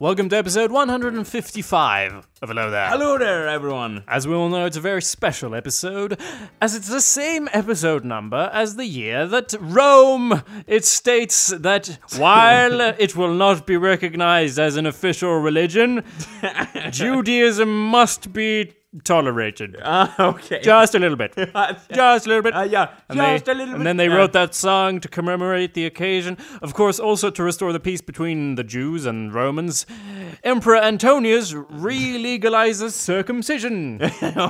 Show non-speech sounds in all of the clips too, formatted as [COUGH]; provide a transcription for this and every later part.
Welcome to episode 155 of Hello There. Hello there, everyone. As we all know, it's a very special episode, as it's the same episode number as the year that Rome. It states that [LAUGHS] while it will not be recognized as an official religion, [LAUGHS] Judaism must be tolerated. [LAUGHS] Ah, okay. Just a little bit. [LAUGHS] Just a little bit. Uh, yeah, And just they- a little bit. And then they yeah. wrote that song to commemorate the occasion. Of course, also to restore the peace between the Jews and Romans. Emperor Antonius re-legalizes [LAUGHS] circumcision.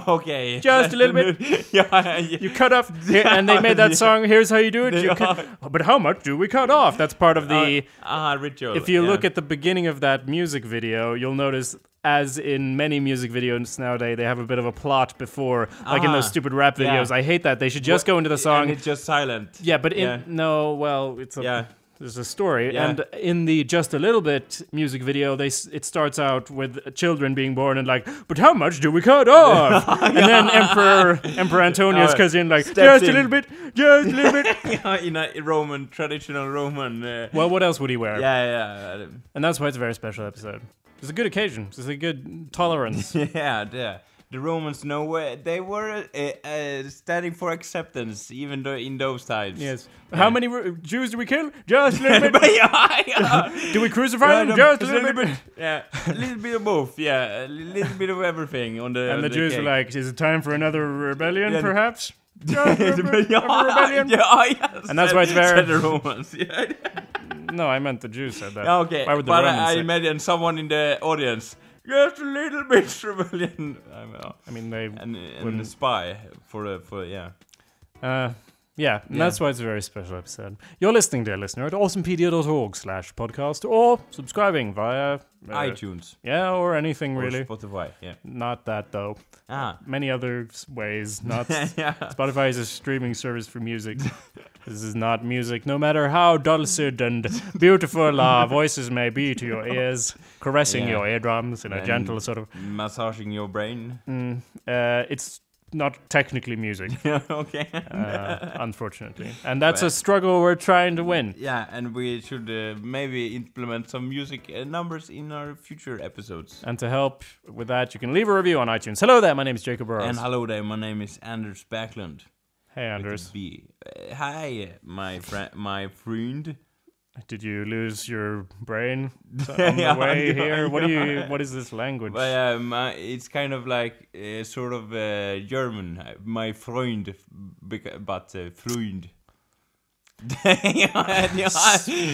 okay. Just a little bit. yeah, yeah. You cut off, and they made that song. Here's how you do it. You cut, but how much do we cut off? That's part of the. ah, ritual. If you yeah. look at the beginning of that music video, you'll notice, as in many music videos nowadays, they have a bit of a plot before, like in those Ah, stupid rap yeah. videos. I hate that. They should just go into the song. and it's just silent. Yeah, but in Yeah. no, well, it's a Yeah. there's a story, Yeah. and in the just a little bit music video, they it starts out with children being born and like, but how much do we cut off? [LAUGHS] and then Emperor [LAUGHS] Emperor Antonius Uh, comes in like, just a little bit, just a little bit. [LAUGHS] yeah, in a Roman, traditional Roman. Uh, well, what else would he wear? yeah, yeah. And that's why it's a very special episode. It's a good occasion. It's a good tolerance. [LAUGHS] Yeah, yeah. The Romans know uh, they were uh, uh, standing for acceptance even though in those times. yes. Yeah. How many Ro- Jews do we kill? Just a little bit. [LAUGHS] Yeah, yeah. [LAUGHS] do we crucify them? Just a little bit. Yeah, a little bit of both. Yeah, a little bit of everything on the. And on the Jews cake. are like, is it time for another rebellion, Yeah. perhaps? Just a yeah, rebellion? yeah, yeah, And that's why it's very- the Romans. Yeah. No, I meant the Jews said that. okay, Why would the but Romans I, I say- imagine someone in the audience. Just a little bit [LAUGHS] rebellion. I know. I mean, they. And, and the Wouldn't- spy for the for yeah. Uh, yeah, and Yeah. that's why it's a very special episode. You're listening, dear listener, at awesomepedia.org slash podcast or subscribing via. uh, iTunes Yeah, or anything or really. Spotify. Yeah. Not that, though. Ah. Many other ways. [LAUGHS] Not. yeah. Spotify is a streaming service for music. [LAUGHS] this is not music, no matter how dulcet and beautiful our [LAUGHS] voices may be to your ears, caressing Yeah. your eardrums in a gentle sort of. Massaging your brain. Mm, uh, it's not technically music, [LAUGHS] okay. uh, unfortunately. And that's a struggle we're trying to win. Yeah, and we should uh, maybe implement some music uh, numbers in our future episodes. And to help with that, you can leave a review on iTunes. Hello there, my name is Jacob Burrows. And hello there, my name is Anders Backlund. hey, Anders. B. Uh, hi, my friend, my friend. Did you lose your brain [LAUGHS] on Yeah, the way yeah, here? What do you? What is this language? Well, um, uh, it's kind of like uh, sort of uh, German. uh, My Freund, but uh, Freund. [LAUGHS]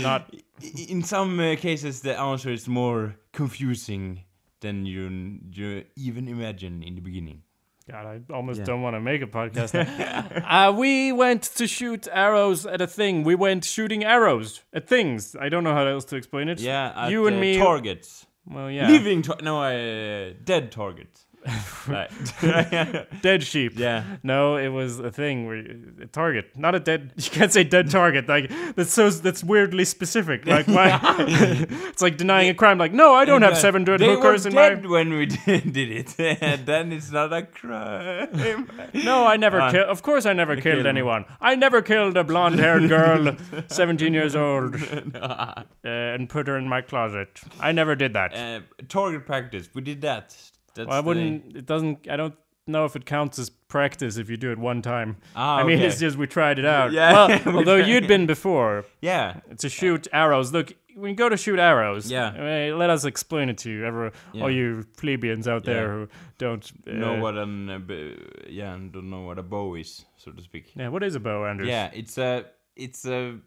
Not- [LAUGHS] In some uh, cases, the answer is more confusing than you you even imagine in the beginning. God, I almost Yeah. don't want to make a podcast. [LAUGHS] [LAUGHS] uh, we went to shoot arrows at a thing. We went shooting arrows at things. I don't know how else to explain it. Yeah, at, you and uh, me. targets, Well, yeah. living tar- no, uh, dead targets. [LAUGHS] Right. [LAUGHS] Dead sheep. yeah. No, it was a thing where a target, not a dead. You can't say dead target. Like that's so that's weirdly specific. Like why? [LAUGHS] it's like denying a crime. Like no, I don't have Uh, seven dead they hookers were in my. when we did it. then it's not a crime. No, I never Ah. killed. Of course, I never You killed killed anyone. I never killed a blonde-haired girl, seventeen years old, uh, and put her in my closet. I never did that. uh, target practice. We did that. That's Well, I wouldn't. It doesn't. I don't know if it counts as practice if you do it one time. Ah, I mean, okay. it's just we tried it out. Yeah, Well, [LAUGHS] although you'd been before Yeah. to shoot arrows. Look, when you go to shoot arrows, Yeah. I mean, let us explain it to you, ever, all you plebeians out there Yeah. who don't uh, know what an uh, b- yeah, and don't know what a bow is, so to speak. Yeah, what is a bow, Anders? Yeah, it's a it's a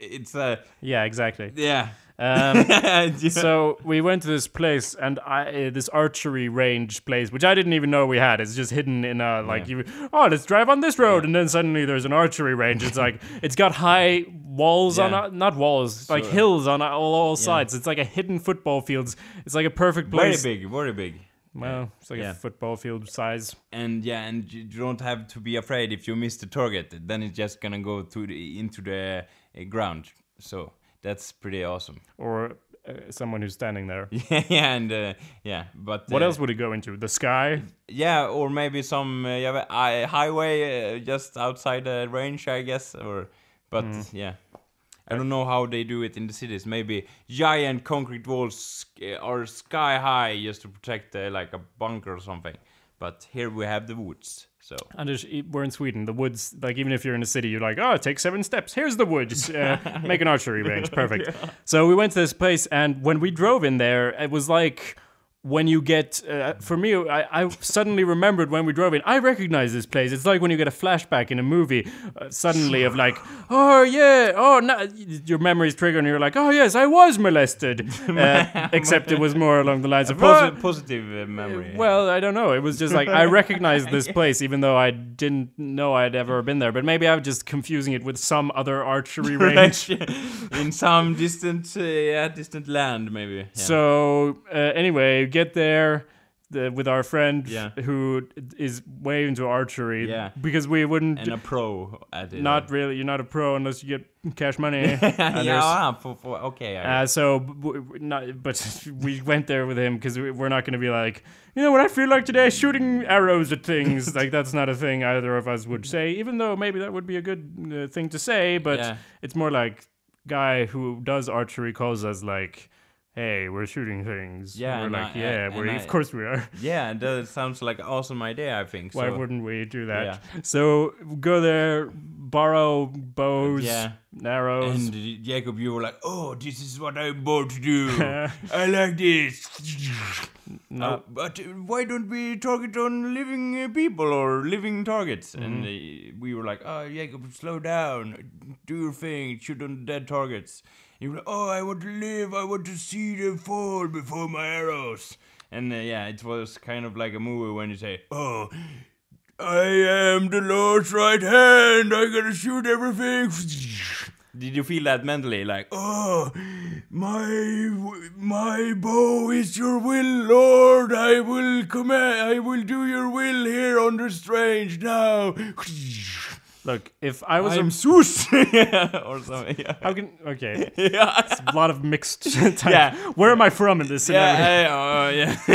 it's a yeah, exactly. yeah. Um, [LAUGHS] Yeah. so we went to this place and I uh, this archery range place, which I didn't even know we had. It's just hidden in a like Yeah. you. Oh, let's drive on this road, and then suddenly there's an archery range. It's like it's got high walls on Yeah. not walls, like hills on all, all sides. It's like a hidden football fields. It's like a perfect very place. big, very big. Well, it's like Yeah. a football field size. And yeah, and you don't have to be afraid if you miss the target. Then it's just gonna go to the, into the uh, ground. So that's pretty awesome. or uh, someone who's standing there. Yeah, [LAUGHS] yeah, and uh, yeah, but What uh, else would it go into? The sky? Yeah, or maybe some uh, yeah, uh, highway uh, just outside the range, I guess. Or, but Hmm. yeah, I don't know how they do it in the cities. Maybe giant concrete walls are sky high just to protect like a bunker or something. But here we have the woods. So And we're in Sweden. The woods, like even if you're in a city, you're like, oh, take seven steps. Here's the woods. Uh, [LAUGHS] make an archery range. Perfect. So we went to this place, and when we drove in there, it was like when you get. Uh, for me, I, I suddenly remembered when we drove in. I recognize this place. It's like when you get a flashback in a movie, uh, suddenly of like, [SIGHS] oh yeah, oh no, your memories trigger, and you're like, oh yes, I was molested. [LAUGHS] Uh, except it was more along the lines of Posi- "Oh, positive uh, memory. well, I don't know. It was just like I recognized this [LAUGHS] place, even though I didn't know I'd ever been there. But maybe I'm just confusing it with some other archery [LAUGHS] range. in some distant, uh, yeah, distant land, maybe. Yeah. So uh, anyway, get there the, with our friend Yeah. who is way into archery. Yeah. because we wouldn't. and a pro at it. not really. You're not a pro unless you get cash money. [LAUGHS] Yeah, ah, for, for, okay. Uh, so, not, but [LAUGHS] we went there with him because we're not going to be like, you know what I feel like today, shooting arrows at things. [LAUGHS] like that's not a thing either of us would say. Even though maybe that would be a good uh, thing to say, but Yeah. it's more like guy who does archery calls us like, hey, we're shooting things. Yeah, we're like, I- yeah, and we I- of course we are. Yeah, [LAUGHS] that sounds like an awesome idea. I think. Why so, wouldn't we do that? Yeah. So go there, borrow bows, Yeah. arrows. And Jacob, you were like, "Oh, this is what I'm born to do. [LAUGHS] I like this." No. Uh, but why don't we target on living uh, people or living targets? And Mm-hmm. uh, we were like, "Oh, Jacob, slow down. Do your thing. Shoot on dead targets." You were "Oh, I want to live. I want to see them fall before my arrows." And uh, yeah, it was kind of like a movie when you say, "Oh." I am the Lord's right hand. I'm gonna shoot everything. Did you feel that mentally? Like, oh, my my bow is your will, Lord. I will command. I will do your will here on the strange now. [LAUGHS] Look, if I was I'm a Zeus [LAUGHS] or something. Yeah. how can okay. [LAUGHS] yeah. it's a lot of mixed [LAUGHS] type. Yeah. Where am I from in this scenario? Yeah, uh,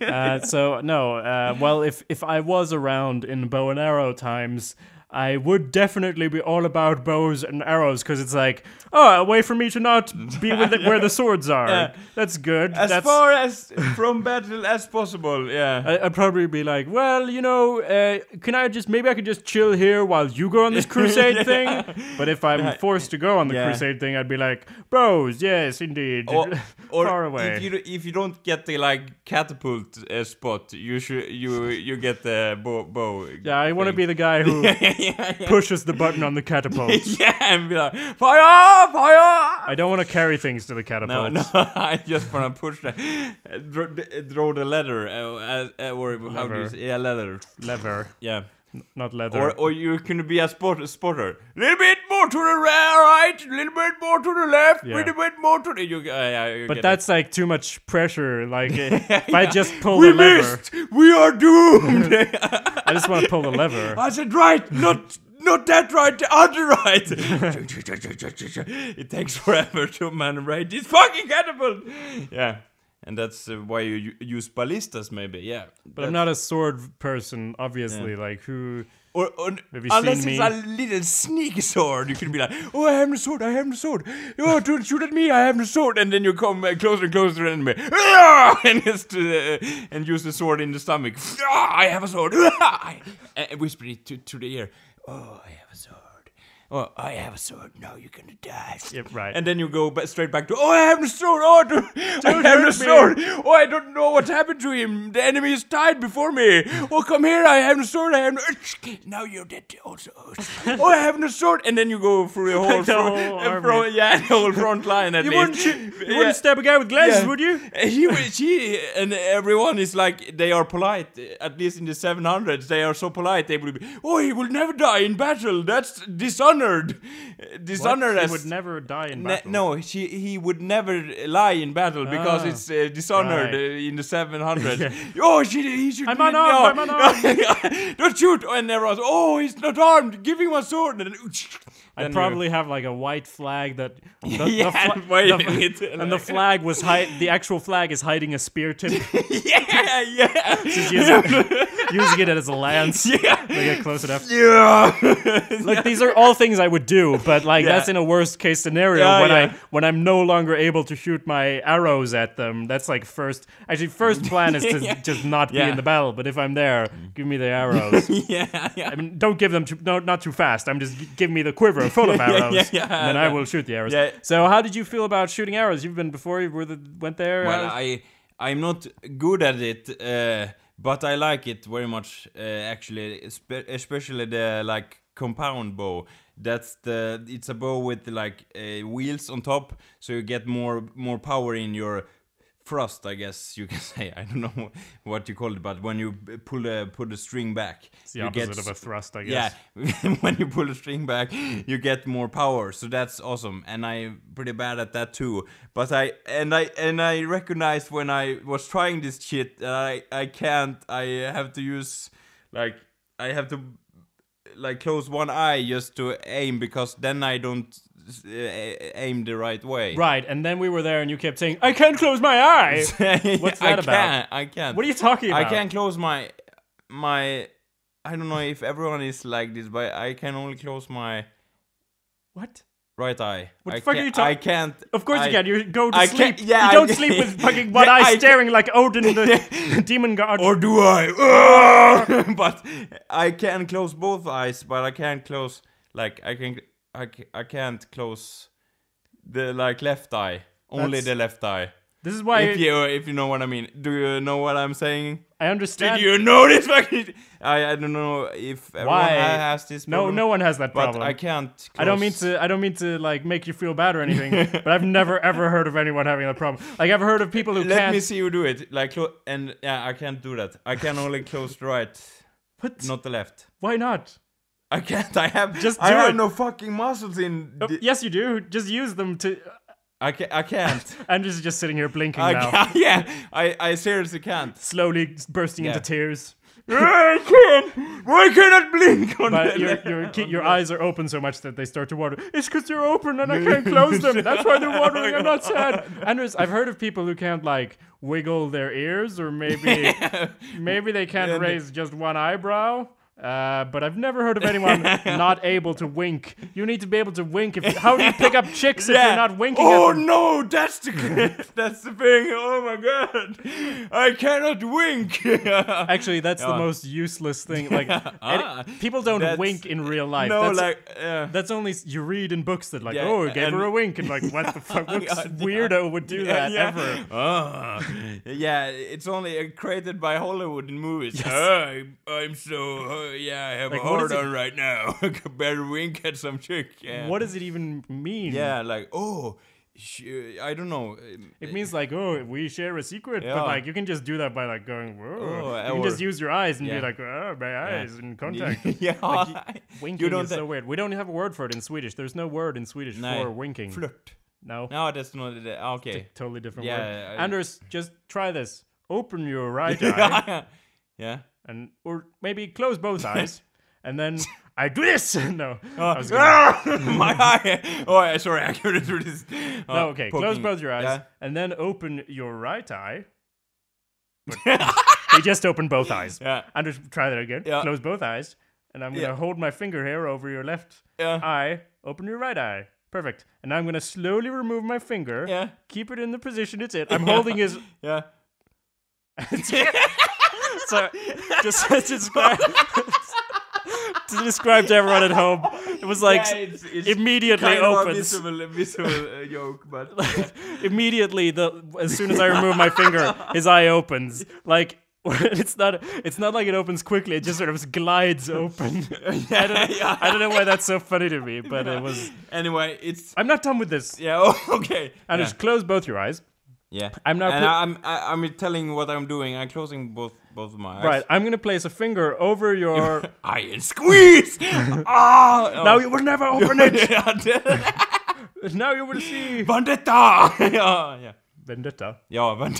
yeah. Uh, so no. Uh, well, if if I was around in bow and arrow times, I would definitely be all about bows and arrows because it's like, oh, a way for me to not be with the, where the [LAUGHS] swords are. Yeah. That's good. as That's, far as from battle as possible. Yeah. I- I'd probably be like, well, you know, uh, can I just maybe I could just chill here while you go on this [LAUGHS] crusade thing? But if I'm forced to go on the Yeah. crusade thing, I'd be like, bros, yes, indeed, or, [LAUGHS] or far away. If you if you don't get the like catapult uh, spot, you should you you get the bow. bow yeah, I want to be the guy who yeah, yeah, pushes the button on the catapult. yeah, and be like fire, fire. I don't want to carry things to the catapult. no, no, [LAUGHS] I just want to push the uh, draw, the- draw the leather uh, uh, uh, or how do you Lever. say? Yeah, leather. Leather, Yeah. not leather. Or, or you can be a spot, a spotter. Little bit more to the right, a little bit more to the left, Yeah. little bit more to the. You, uh, yeah, you but get it. that's like too much pressure. Like [LAUGHS] if I just pull we the lever, missed. We are doomed. [LAUGHS] I just want to pull the lever. I said right, not not that right, the other right. [LAUGHS] it takes forever to maneuver this fucking catapult. Yeah, and that's uh, why you use ballistas, maybe. Yeah, But I'm not a sword person, obviously. Like who? Or, or unless it's a little sneaky sword, you can be like, "Oh, I have the sword! I have the sword! Oh, don't shoot at me! I have the sword!" And then you come uh, closer and closer to the enemy, and [LAUGHS] just uh, and use the sword in the stomach. [LAUGHS] "Ah, I have a sword! Ah!" and whisper it to, to the ear. Oh, sword. Oh, I have a sword. No, you're gonna die. Yep, right. And then you go ba- straight back to, oh, I have a sword. Oh, do, I have me." sword. Oh, I don't know what happened to him. The enemy is tied before me. Oh, come here. I have a sword. I have. [LAUGHS] Now you're dead also. [LAUGHS] Oh, I have a sword. And then you go through the [LAUGHS] whole, The front, whole uh, front- yeah, the whole front line at you least. wouldn't, you Yeah. wouldn't stab a guy with glasses, Yeah. would you? He, she, and everyone is like, they are polite. At least in the 700s, they are so polite. They will be, oh, he will never die in battle. That's dishonored. Dishonored He as. would never die in Ne- battle. no, she, he would never lie in battle because Ah, it's uh, dishonored right. uh, in the 700s. [LAUGHS] [LAUGHS] oh, she, he should I'm unarmed, I'm no. [LAUGHS] Don't shoot! And everyone's, oh, he's not armed. Give him a sword. And then, I'd Then probably have like a white flag that [LAUGHS] the, Yeah, [LAUGHS] the fla- the- and the [LAUGHS] flag was hi- the actual flag is hiding a spear tip, yeah, yeah, using, using it as a lance. yeah, They get close enough. yeah. Like these are all things I would do, but like Yeah. that's in a worst case scenario Yeah, when yeah. I when I'm no longer able to shoot my arrows at them. That's like first. Actually, first plan is to Yeah. just not be in the battle. But if I'm there, give me the arrows. yeah, yeah. I mean, don't give them too, no, not too fast. I'm just give me the quiver full of [LAUGHS] Yeah, yeah, arrows, yeah, and then I will shoot the arrows. Yeah. So, how did you feel about shooting arrows? You've been before you were the, went there. Well, uh, I I'm not good at it, uh, but I like it very much. Uh, actually, especially the like compound bow. That's the it's a bow with like uh, wheels on top, so you get more more power in your thrust. I guess you can [LAUGHS] say. I don't know what you call it, but when you pull a pull the string back, it's the you opposite get of a thrust, I guess. yeah, [LAUGHS] when you pull the string back, you get more power. So that's awesome, and I'm pretty bad at that too. But I and I and I recognized when I was trying this shit, that I I can't. I have to use like I have to like close one eye just to aim because then I don't Uh, aim the right way. Right, and then we were there, and you kept saying, "I can't close my eye." [LAUGHS] What's I that about? Can't, I can't. What are you talking about? I can't close my my. I don't know if everyone is like this, but I can only close my What? right eye. What I the fuck are you talk- I can't. Of course I, you can. You go to I sleep. yeah, you don't I- sleep with fucking [LAUGHS] one Yeah, eye I staring like Odin, the [LAUGHS] demon god. Or do I? but I can close both eyes, but I can't close like I can. I, I can't close the like left eye. Only That's- the left eye. this is why If you if you know what I mean. Do you know what I'm saying? I understand. Did you notice? I I don't know if everyone Why? has this. no, Problem, no one has that problem. But. I can't. I don't mean to. I don't mean to like make you feel bad or anything. [LAUGHS] but I've never ever heard of anyone having that problem. Like I've heard of people who Let can't. me see you do it. Like clo- and yeah, I can't do that. I can only close the right, What? not the left. Why not? I can't. I have Just I have it. no fucking muscles in. Oh, yes, you do. Just use them to. I can't. I can't. [LAUGHS] Anders just sitting here blinking I now, can't. [LAUGHS] Yeah, I I seriously can't. slowly bursting Yeah. into tears. [LAUGHS] I can't. Why can't I blink on But your your your eyes are open so much that they start to water. It's because they're open and I can't close them. That's why they're watering. I'm not sad. Anders, I've heard of people who can't like wiggle their ears, or maybe maybe they can't raise just one eyebrow. Uh, but I've never heard of anyone [LAUGHS] not able to wink. You need to be able to wink. If how do you pick up chicks if you're not winking? Oh at them? no, that's the [LAUGHS] that's the thing. Oh my god, I cannot wink. [LAUGHS] Actually, that's the Yeah. most useless thing. Like Ah, any- people don't wink in real life. no, that's, like uh, That's only you read in books that like, Yeah, oh, it gave her a wink, and like, what the fuck? What Yeah, weirdo would do that yeah. ever? Ah, yeah, it's only uh, created by Hollywood in movies. Ah, I, I'm so yeah, I have Like, a hard on right now. [LAUGHS] Better wink at some chick. Yeah. What does it even mean? Yeah, like oh, sh- I don't know. It means like, oh, we share a secret, Yeah. but like you can just do that by like going, whoa. Oh, you can or- just use your eyes and Yeah. be like, oh, my eyes in [LAUGHS] contact. [LAUGHS] yeah, Winking don't is so weird. We don't have a word for it in Swedish. There's no word in Swedish Nej. for winking. flirt. no, No, that's not it. Ah, okay. totally different Yeah, word. I- Anders, just try this. Open your right eye yeah. And or maybe close both [LAUGHS] eyes, and then I do this. [LAUGHS] no, I was gonna- Ah, [LAUGHS] my eye. Oh, yeah, sorry, I couldn't do this. Uh, No, okay. Close both your eyes Yeah. and then open your right eye. We just opened both eyes. Yeah. And just try that again. Yeah. Close both eyes. And I'm going to Yeah. hold my finger here over your left Yeah. eye. Open your right eye. Perfect. And now I'm going to slowly remove my finger. Yeah. Keep it in the position it's in. I'm holding his. Yeah. So, just [LAUGHS] to describe, [LAUGHS] to describe to everyone at home, it was like Yeah, it's- it's immediately kind of a opens. a uh, joke, but [LAUGHS] yeah. immediately the as soon as I remove my finger, his eye opens. Like it's not it's not like it opens quickly, it just sort of glides open. I don't yeah. I don't know why that's so funny to me, but it was anyway, it's I'm not done with this. yeah. Oh, okay. And yeah. just close both your eyes. Yeah. I'm now And I'm I, I'm telling what I'm doing. I'm closing both both of my eyes. Right, I'm gonna place a finger over your [LAUGHS] I and squeeze. [LAUGHS] [LAUGHS] ah. Now you will never open it! now you will see Vendetta. yeah. Yeah. Vendetta. Yeah, men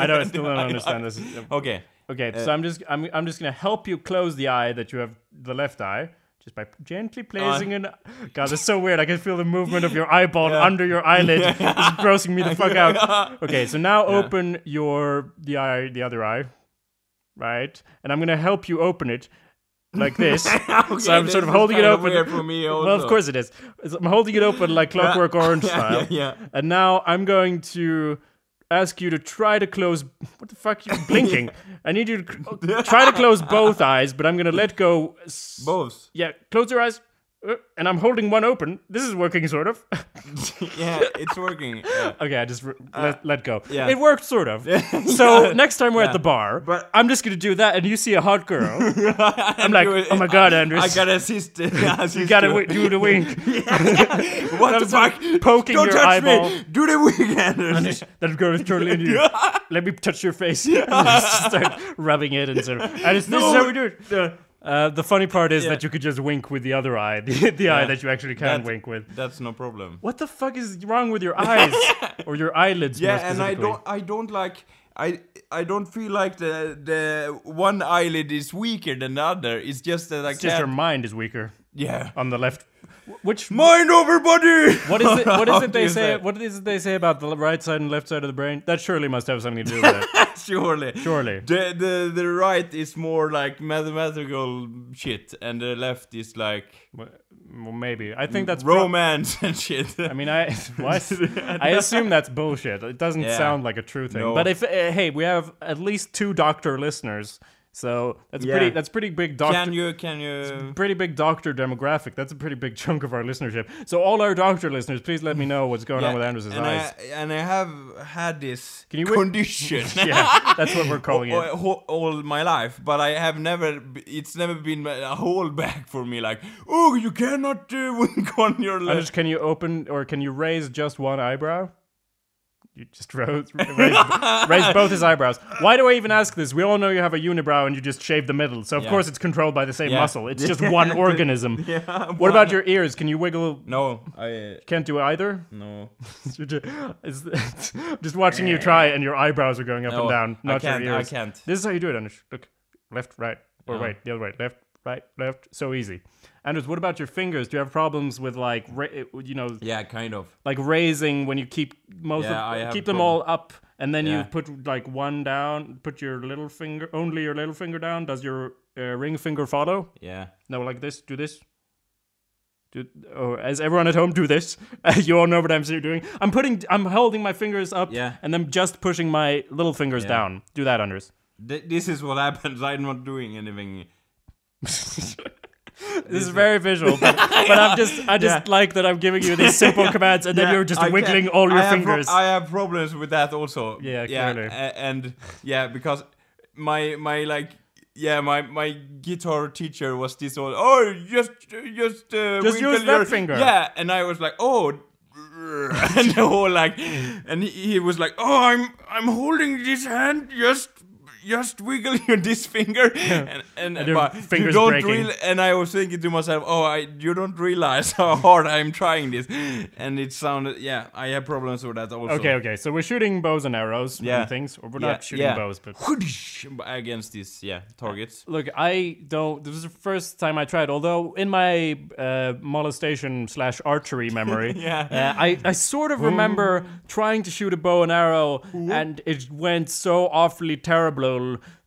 I don't still don't understand this. Okay. Okay, so I'm just I'm I'm just gonna help you close the eye that you have the left eye. Just by gently placing an. God, it's so weird. I can feel the movement of your [LAUGHS] eyeball under your eyelid. [LAUGHS] It's grossing me the fuck out. [LAUGHS] Okay, so now open your the eye, the other eye, right? And I'm gonna help you open it like this. so I'm this sort of holding it open. for me Well, of course it is. I'm holding it open like Clockwork Orange Yeah, style. yeah, yeah. And now I'm going to ask you to try to close. What the fuck? You're [LAUGHS] blinking? I need you to [LAUGHS] try to close both eyes, but I'm gonna let go. s- Both. Yeah, close your eyes. Uh, And I'm holding one open. This is working, sort of. [LAUGHS] yeah, it's working. Yeah. [LAUGHS] okay, I just re- let, let go. Uh, yeah. It worked, sort of. [LAUGHS] So next time we're at the bar, But- I'm just gonna do that, and you see a hot girl. I'm like, oh my God, Anders. I gotta assist. assist you gotta w- do the wink. What the fuck? poking Don't your touch eyeball. me. Do the wing, Anders. that girl is totally into you. Let me touch your face. and just start rubbing it and sort of. And it's, this is how we do it. Uh, Uh, the funny part is Yeah. that you could just wink with the other eye, the, the eye that you actually can That- wink with. That's no problem. What the fuck is wrong with your eyes [LAUGHS] or your eyelids? Yeah, and I don't. I don't like. I I don't feel like the the one eyelid is weaker than the other. It's just that I It's just your mind is weaker Yeah. on the left. Which [LAUGHS] Mind over body. what is it? [LAUGHS] What is it they you say? What is it they say about the right side and left side of the brain? That surely must have something to do with it. [LAUGHS] Surely. Surely. The, the the right is more like mathematical shit, and the left is like Well, maybe. I think that's. romance and shit. I mean, I what? I assume that's bullshit. It doesn't Yeah. sound like a true thing. No. But if uh, hey, we have at least two doctor listeners, so that's Yeah. pretty. That's pretty big doctor. can you can you? Pretty big doctor demographic. That's a pretty big chunk of our listenership. So all our doctor listeners, please let me know what's going on with Andrew's and eyes. I, and I have had this Can you condition. [LAUGHS] yeah, that's what we're calling [LAUGHS] all, it. all- all my life, but I have never. It's never been a holdback for me. Like, oh, you cannot uh, [LAUGHS] wink on your left. Anders, can you open or can you raise just one eyebrow? You just [LAUGHS] rose, raise, raise both his eyebrows. Why do I even ask this? We all know you have a unibrow and you just shave the middle, so of Yeah. course it's controlled by the same Yeah. muscle. It's just [LAUGHS] one [LAUGHS] organism. Yeah. What about your ears? Can you wiggle? No, I uh, Can't do either. no. It's- just watching you try, and your eyebrows are going up and No, down, I not can't, your I can't. This is how you do it, Anders. Look, left, right, or No. wait, the other way, left, right, left. So easy. Anders, what about your fingers? Do you have problems with like, you know, Yeah, kind of. like raising when you keep most Yeah, of, keep them problem. all up, and then you put like one down, put your little finger, only your little finger down. Does your uh, ring finger follow? Yeah. No, like this. Do this. Do or as everyone at home do this. [LAUGHS] you all know what I'm doing. I'm putting. I'm holding my fingers up. Yeah. And then just pushing my little fingers Yeah. down. Do that, Anders. Th- this is what happens. I'm not doing anything. This is very visual, but, but I'm just. I just Yeah. like that I'm giving you these simple [LAUGHS] commands, and then Yeah, you're just I wiggling can- all your I have pro- fingers. I have problems with that also. Yeah, yeah, clearly. a- and yeah, because my my like yeah my my guitar teacher was this all oh just just uh, Just wiggle use that your-" finger. Yeah, and I was like oh. [LAUGHS] and the whole like, and he, he was like, "Oh, I'm I'm holding this hand, just just wiggle [LAUGHS] your this finger, and and, And but you don't breaking. real- and I was thinking to myself, oh, I you don't realize [LAUGHS] how hard I'm trying this, and it sounded, yeah, I have problems with that also. okay, okay. So we're shooting bows and arrows Yeah. and things, or we're Yeah, not shooting yeah. bows, but against these, yeah, targets. Look, I don't. This is the first time I tried. Although in my uh, molestation slash archery [LAUGHS] memory, Yeah. uh, I I sort of remember trying to shoot a bow and arrow, and it went so awfully terrible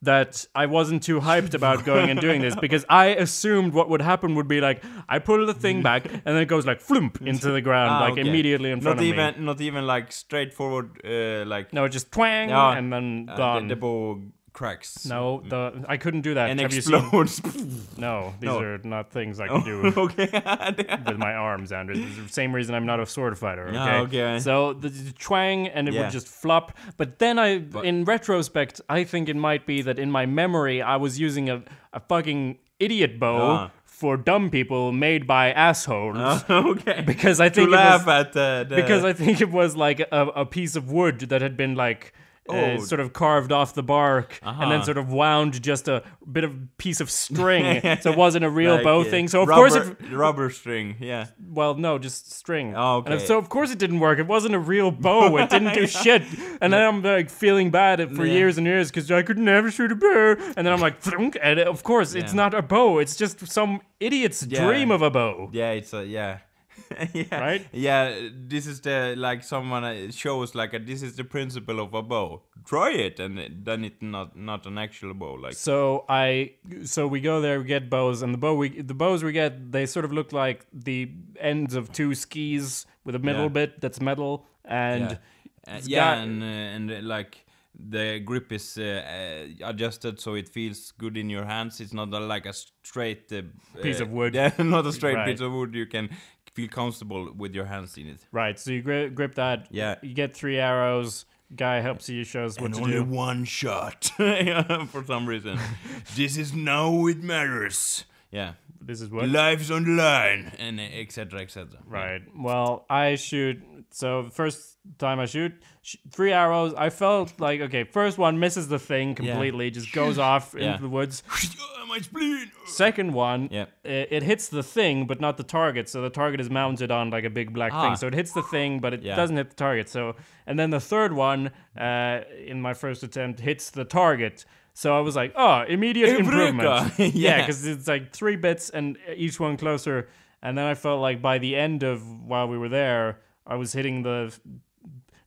that I wasn't too hyped about going and doing this because I assumed what would happen would be like I pull the thing back and then it goes like flump [LAUGHS] into the ground, Ah, like okay. immediately in front Not of even, me. not even like straightforward, uh, like No, it just twang Yeah. and then uh, gone. the, the bow cracks. no, the I couldn't do that. and Have you seen? explodes. No, these No. are not things I [LAUGHS] can do. okay. [LAUGHS] with my arms, Anders. The same reason I'm not a sword fighter. Okay. Ah, okay. So the, the twang and it Yeah. would just flop. But then I, in retrospect, I think it might be that in my memory I was using a, a fucking idiot bow Ah. for dumb people made by assholes. [LAUGHS] okay. because I to think it was, at uh, the because I think it was like a, a piece of wood that had been like Uh, Oh. sort of carved off the bark and then Uh-huh. sort of wound just a bit of piece of string [LAUGHS] so it wasn't a real Like, bow uh, thing so of rubber, course if rubber string, yeah. well no just string Oh, and okay. so of course it didn't work it wasn't a real bow it didn't [LAUGHS] do shit and then i'm like feeling bad for Yeah. years and years because i could never shoot a bow and then i'm like "Thunk," and of course it's not a bow it's just some idiot's Yeah. dream of a bow Yeah, it's a yeah. [LAUGHS] yeah. Right? Yeah, this is the like someone uh, shows like a, this is the principle of a bow. Try it, and then it's not not an actual bow. Like So I, so we go there, we get bows, and the bow we, the bows we get, they sort of look like the ends of two skis with a middle Yeah. bit that's metal, and yeah, uh, yeah, got- and uh, and uh, like the grip is uh, uh, adjusted so it feels good in your hands. It's not a, like a straight uh, Piece uh, of wood. [LAUGHS] Yeah, not a straight Right. piece of wood. You can feel comfortable with your hands in it. right. So you grip, grip that. Yeah. You get three arrows. Guy helps you, shows what and to only do. one shot [LAUGHS] [LAUGHS] for some reason. this is now it matters. Yeah, This is what. life's on the line, and etc. etc. Right. Well, I shoot. So first time I shoot, sh- three arrows. I felt like okay. First one misses the thing completely, just goes [LAUGHS] off Yeah. into the woods. [LAUGHS] My spleen. Second one, Yeah. it, it hits the thing, but not the target. So the target is mounted on like a big black Ah. thing. So it hits the thing, but it Yeah. doesn't hit the target. So and then the third one, uh, in my first attempt, hits the target. So I was like, oh, immediate Eureka! improvement. [LAUGHS] yeah, Yeah. because it's like three bits and each one closer. And then I felt like by the end of while we were there, I was hitting the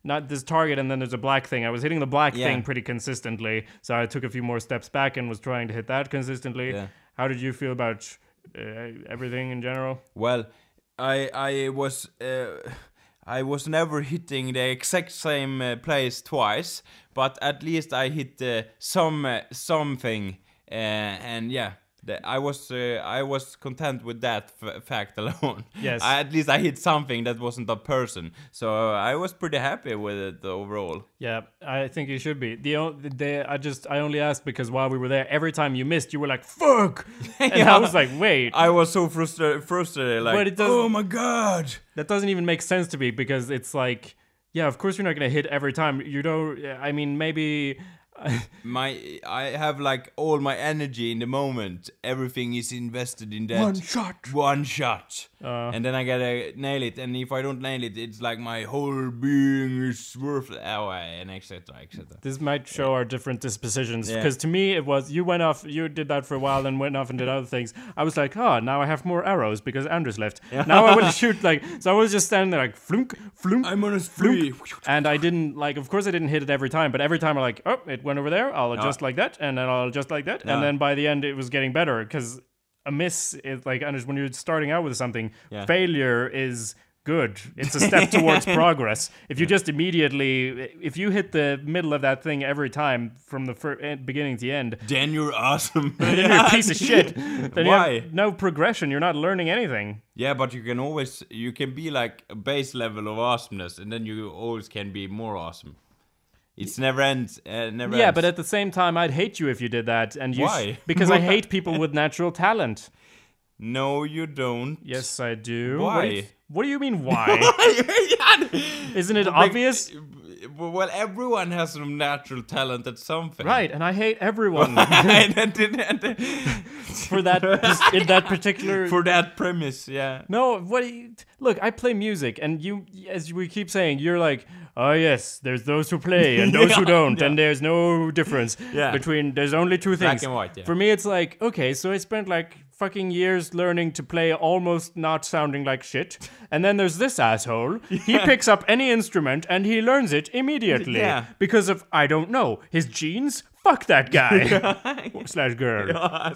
not this target and then there's a black thing. I was hitting the black Yeah. thing pretty consistently. So I took a few more steps back and was trying to hit that consistently. Yeah. How did you feel about uh, everything in general? Well, I I was uh, I was never hitting the exact same uh, place twice, but at least I hit uh, some uh, something, uh, and yeah. The, I was uh, I was content with that f- fact [LAUGHS] alone. Yes. I, at least I hit something that wasn't a person, so uh, I was pretty happy with it overall. Yeah, I think you should be. The, the I just I only asked because while we were there, every time you missed, you were like "fuck," [LAUGHS] and I was like, "Wait, I was so frustrated, frustrated like, oh my god! that doesn't even make sense to me because it's like, yeah, of course you're not gonna hit every time. You don't. I mean, maybe." My I have like all my energy in the moment. Everything is invested in that One shot. one shot, Uh. and then I gotta nail it. And if I don't nail it, it's like my whole being is worthless. Oh, and etc. etc. This might show our different dispositions Yeah. because to me it was you went off, you did that for a while, and went off and did other things. I was like, oh, now I have more arrows because Anders left. Now I will [LAUGHS] shoot like so. I was just standing there like flunk, flunk, I'm on a flunk, and I didn't like. Of course, I didn't hit it every time, but every time I'm like, oh, it went over there. I'll adjust like that, and then I'll adjust like that, and then by the end, it was getting better because a miss is like when you're starting out with something, failure is good. It's a [LAUGHS] step towards progress. If you just immediately, if you hit the middle of that thing every time from the fir- eh, beginning to the end, Then you're awesome. [LAUGHS] then you're a piece of shit. [LAUGHS] Then Why? no progression. You're not learning anything. Yeah, but you can always you can be like a base level of awesomeness, and then you always can be more awesome. It's never ends. Uh, never Yeah, ends. but at the same time, I'd hate you if you did that. And you sh- Why? [LAUGHS] because I hate people with natural talent. no, you don't. Yes, I do. What do you, Why? what do you mean, [LAUGHS] why? [LAUGHS] Isn't it obvious? Well, everyone has some natural talent at something. Right, and I hate everyone [LAUGHS] [LAUGHS] for that in that particular. For that premise, yeah. no, what? You, look, I play music, and you, as we keep saying, you're like, oh yes, there's those who play and those who [LAUGHS] don't, yeah. and there's no difference Yeah. between. There's only two things. Black and white, yeah. For me, it's like, okay, so I spent like fucking years learning to play almost not sounding like shit, and then there's this asshole. He [LAUGHS] picks up any instrument and he learns it immediately Yeah. because of I don't know his genes. Fuck that guy [LAUGHS] [LAUGHS] slash girl.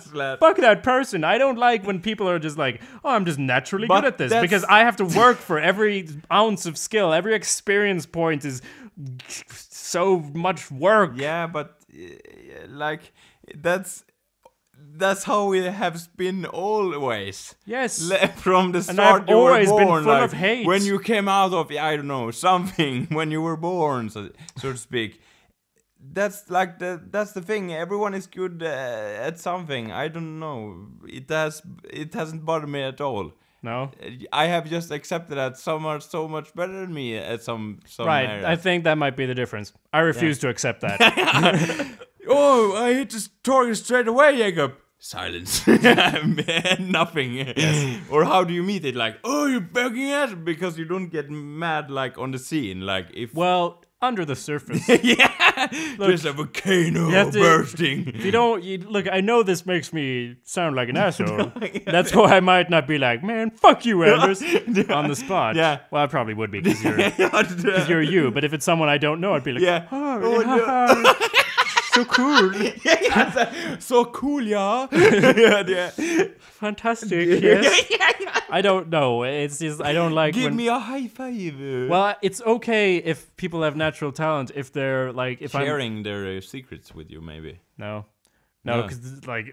Slap. Fuck that person. I don't like when people are just like, oh, I'm just naturally But good at this that's- because I have to work for every ounce of skill. Every experience point is so much work. Yeah, but uh, like that's that's how we have been always. Yes. Le- from the And start I've you were always been born, full like, of hate. when you came out of I don't know something [LAUGHS] when you were born, so, so to speak. That's like the that's the thing. Everyone is good uh, at something. I don't know. It has it hasn't bothered me at all. No. I have just accepted that some are so much better than me at some some Right. areas. I think that might be the difference. I refuse to accept that. [LAUGHS] [LAUGHS] Oh, I hit the target straight away, Jacob. Silence. [LAUGHS] Nothing. yes. Or how do you meet it? Like, oh, you're bugging it because you don't get mad like on the scene. Like if well, under the surface. [LAUGHS] yeah, there's a volcano to- bursting. If you don't you, look, I know this makes me sound like an [LAUGHS] asshole. That's why I might not be like, man, fuck you, Anders, on the spot. Yeah. Well, I probably would be because you're, 'cause you're you. But if it's someone I don't know, I'd be like, yeah. oh, Oh, yeah, so cool, [LAUGHS] so cool, yeah. yeah, yeah. fantastic. [LAUGHS] Yes. I don't know. It's just I don't like Give when. me a high five. well, it's okay if people have natural talent if they're like if I'm sharing their uh, secrets with you, maybe. No. No, No. because like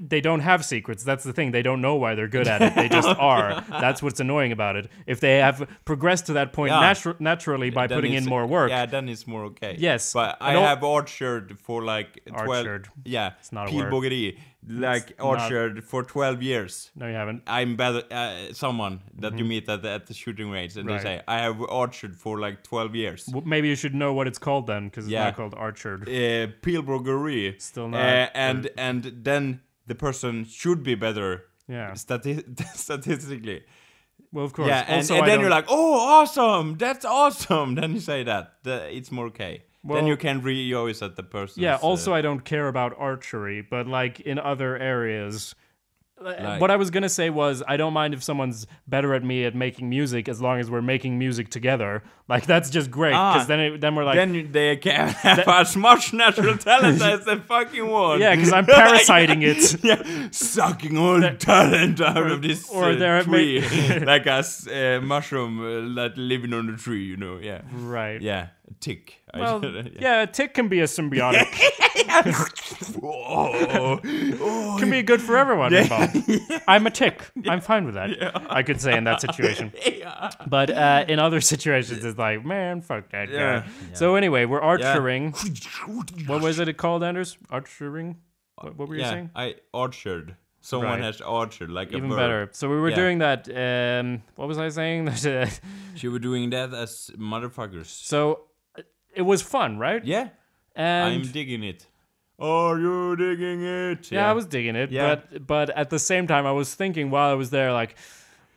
they don't have secrets. That's the thing. They don't know why they're good at it. They just [LAUGHS] are. That's what's annoying about it. If they have progressed to that point Yeah. natu- naturally by Then putting in more work, Yeah, then it's more okay. Yes, but I I have orchard for like twelve. Orchard. Yeah, it's not a word. Like not- orchard for twelve years. no, you haven't. I'm better. Uh, someone that you meet at the, at the shooting range, and Mm-hmm. Right. they say I have orchard for like twelve years. W- Maybe you should know what it's called then, because it's Yeah. not called orchard. Uh, Pilbågeri. Still not, Uh, and and then the person should be better. Yeah. Stati- [LAUGHS] statistically. Well, of course. Yeah, and, also, and then don't- you're like, oh, awesome, that's awesome. [LAUGHS] Then you say that, the, it's more okay. Well- then you can rejoice at the person. yeah. Also, I don't care about archery, but like in other areas. uh, Like- what I was gonna say was I don't mind if someone's better at me at making music as long as we're making music together. Like that's just great because Ah. then it, then we're like then they can [LAUGHS] have as much natural [LAUGHS] talent as they fucking want. Yeah, because I'm [LAUGHS] parasiting it. yeah, sucking all the talent out of this or uh, tree, ma- like a uh, mushroom uh, that living on the tree. You know, yeah, Right. yeah, tick. Well, [LAUGHS] said, yeah, a tick can be a symbiotic. [LAUGHS] oh, [LAUGHS] oh, can be good for everyone involved. I'm a tick. I'm fine with that. I could say in that situation. yeah. But uh, in other situations, it's like, man, fuck that Yeah. guy. So anyway, we're archering. What was it called, Anders? Archering? What, what were you saying? I orchard. Someone Right. has orchard like a Even better. So we were Yeah. doing that. Um, what was I saying? That, She were doing that as motherfuckers. so it was fun, right? Yeah, And I'm digging it. Are you digging it? Yeah, I was digging it, Yeah. but but at the same time, I was thinking while I was there, like,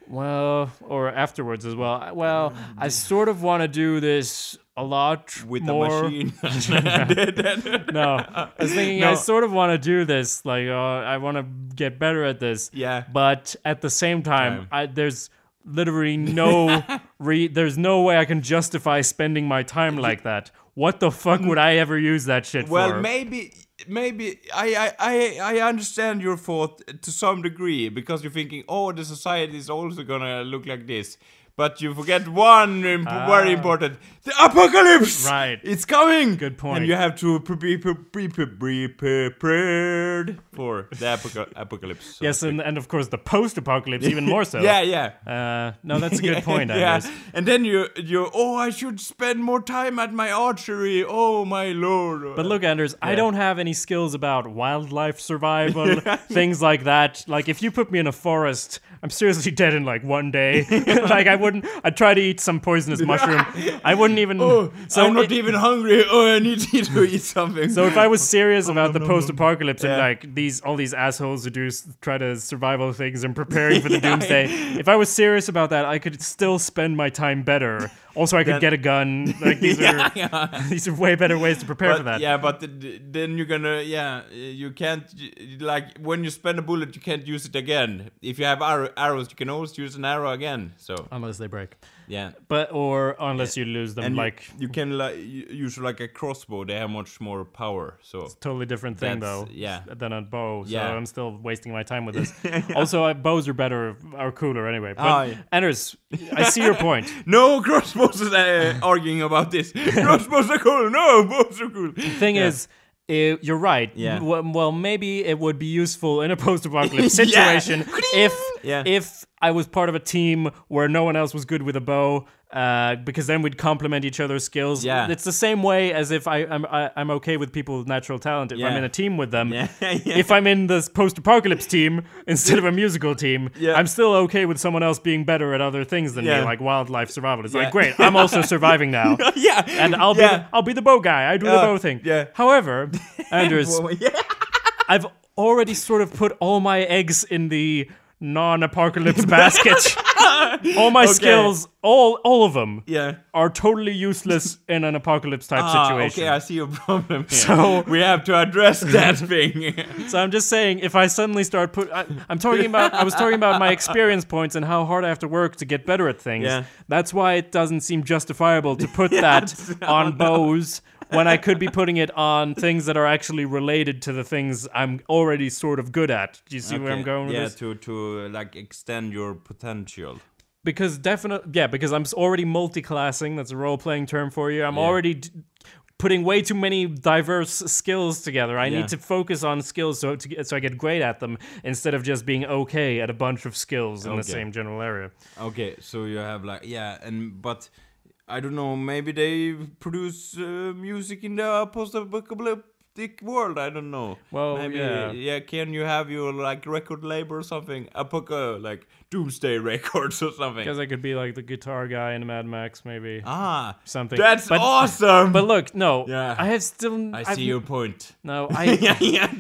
well, or afterwards as well. I- Well, I sort of want to do this a lot with more. a machine. [LAUGHS] [LAUGHS] No, I was thinking I No. sort of want to do this. Like, uh, I want to get better at this. Yeah. But at the same time, Time. I, there's literally no [LAUGHS] re- there's no way I can justify spending my time like that. What the fuck would I ever use that shit Well, for? Well, maybe, maybe I, I, I, I understand your thought to some degree because you're thinking, oh, the society is also gonna look like this. But you forget one imp- very Ah. important: the apocalypse. Right. it's coming. Good point. And you have to pre- be, pre- pre- pre- be prepared for the apoca- apocalypse. so yes, and, and of course the post-apocalypse even more so. [LAUGHS] yeah, yeah. Uh, no, that's a good [LAUGHS] point, yeah, and then you you oh I should spend more time at my archery. Oh my lord. But look, Anders, I don't have any skills about wildlife survival, [LAUGHS] things like that. Like, if you put me in a forest, I'm seriously dead in like one day. like, I wouldn't. I'd try to eat some poisonous [LAUGHS] mushroom. I wouldn't even. Oh, so I'm not it- even hungry. Oh, I need to eat something. So if I was serious about the post-apocalypse and like these all these assholes who do try to survival things and preparing for the [LAUGHS] doomsday, if I was serious about that, I could still spend my time better. Also, I could Then- get a gun. Like these [LAUGHS] are [LAUGHS] [LAUGHS] these are way better ways to prepare for that. yeah, but th- then you're gonna yeah, you can't like when you spend a bullet, you can't use it again. If you have arrow, arrows, you can always use an arrow again. So Unless they break. Yeah, But or unless you lose them, and like you, can like use like a crossbow. They have much more power. So totally different thing though. yeah. Than a bow. So Yeah. I'm still wasting my time with this. [LAUGHS] also, uh, bows are better, are cooler anyway. But Ah, yeah. Anders, I see your point. [LAUGHS] no crossbows is uh, arguing about this. [LAUGHS] crossbows are cool. No, bows are cool. The Thing is. Eh, you're right. Yeah. W- well, maybe it would be useful in a post-apocalypse [LAUGHS] Yeah. situation if Yeah. if I was part of a team where no one else was good with a bow, uh, because then we'd complement each other's skills. Yeah. It's the same way as if I, I'm I, I'm okay with people with natural talent if I'm in a team with them. Yeah, [LAUGHS] yeah. If I'm in this post-apocalypse team instead of a musical team, Yeah. I'm still okay with someone else being better at other things than Yeah. me, like wildlife survival. It's Yeah. like great, I'm also surviving now. [LAUGHS] yeah, And I'll be the, I'll be the bow guy. I do the Uh, bow thing. yeah. However, [LAUGHS] Anders, yeah. I've already sort of put all my eggs in the non-apocalypse [LAUGHS] basket. [LAUGHS] all my Okay. skills, all all of them, Yeah. are totally useless [LAUGHS] in an apocalypse type Ah, situation. okay, I see your problem here. So- we have to address that thing. So I'm just saying, if I suddenly start put, I, I'm talking about, I was talking about my experience points and how hard I have to work to get better at things. Yeah. That's why it doesn't seem justifiable to put that on bows when I could be putting it on things that are actually related to the things I'm already sort of good at. Do you see where I'm Okay, going with yeah, this? to to like extend your potential. because definitely yeah because i'm already multi-classing that's a role-playing term for you i'm Yeah. already d- putting way too many diverse skills together i Yeah. need to focus on skills so to so i get great at them instead of just being okay at a bunch of skills in the same general area Okay, so you have like yeah, and but I don't know. Maybe they produce uh, music in the post-apocalyptic world. I don't know. Well, maybe yeah. Can you have your like record label or something? Apoca like Doomsday [LAUGHS] Records or something. because i could be like the guitar guy in mad max maybe Ah, something that's but, awesome. but look no Yeah. i have still I I've- see your point. no [LAUGHS] i yeah, yeah.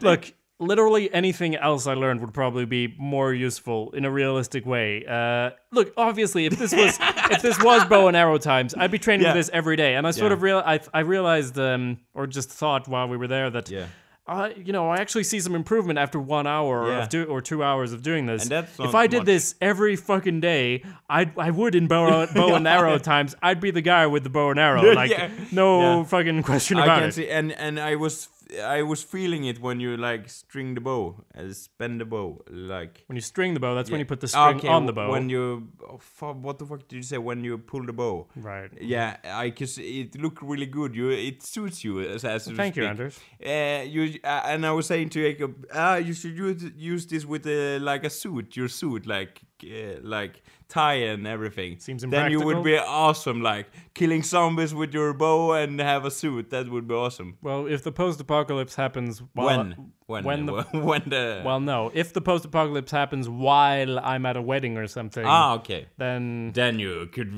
Look, literally anything else I learned would probably be more useful in a realistic way. Uh, look, obviously, if this was if this was [LAUGHS] bow and arrow times, I'd be training Yeah. with this every day. And I sort Yeah. of real I, I realized um, or just thought while we were there that Yeah. uh, you know, I actually see some improvement after one hour Yeah. of do- or two hours of doing this. And that's if I did much. this every fucking day, I'd, I would in bow, [LAUGHS] bow and arrow times. I'd be the guy with the bow and arrow. [LAUGHS] Like Yeah. no Yeah. fucking question I about can it. see, and and I was I was feeling it when you like string the bow, uh, spend the bow, like. When you string the bow, that's when you put the string Okay, on the bow. When you, oh, fu- what the fuck did you say? When you pull the bow. right. Yeah, I cause it looked really good. You, it suits you as as. to Thank you, speak. Anders. Uh, you uh, and I was saying to Jacob, ah, you should use use this with uh, like a suit, your suit, like uh, like tie and everything. Seems Then you would be awesome, like killing zombies with your bow and have a suit. That would be awesome. Well, if the post-apocalypse happens while, when when when the, [LAUGHS] when the well, no, if the post-apocalypse happens while I'm at a wedding or something, ah okay. then Then you could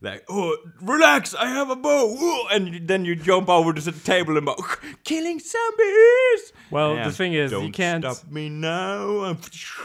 like, oh, relax! I have a bow, and then you jump over to the table and go, killing zombies. well, Yeah. the thing is, Don't you can't. stop me now.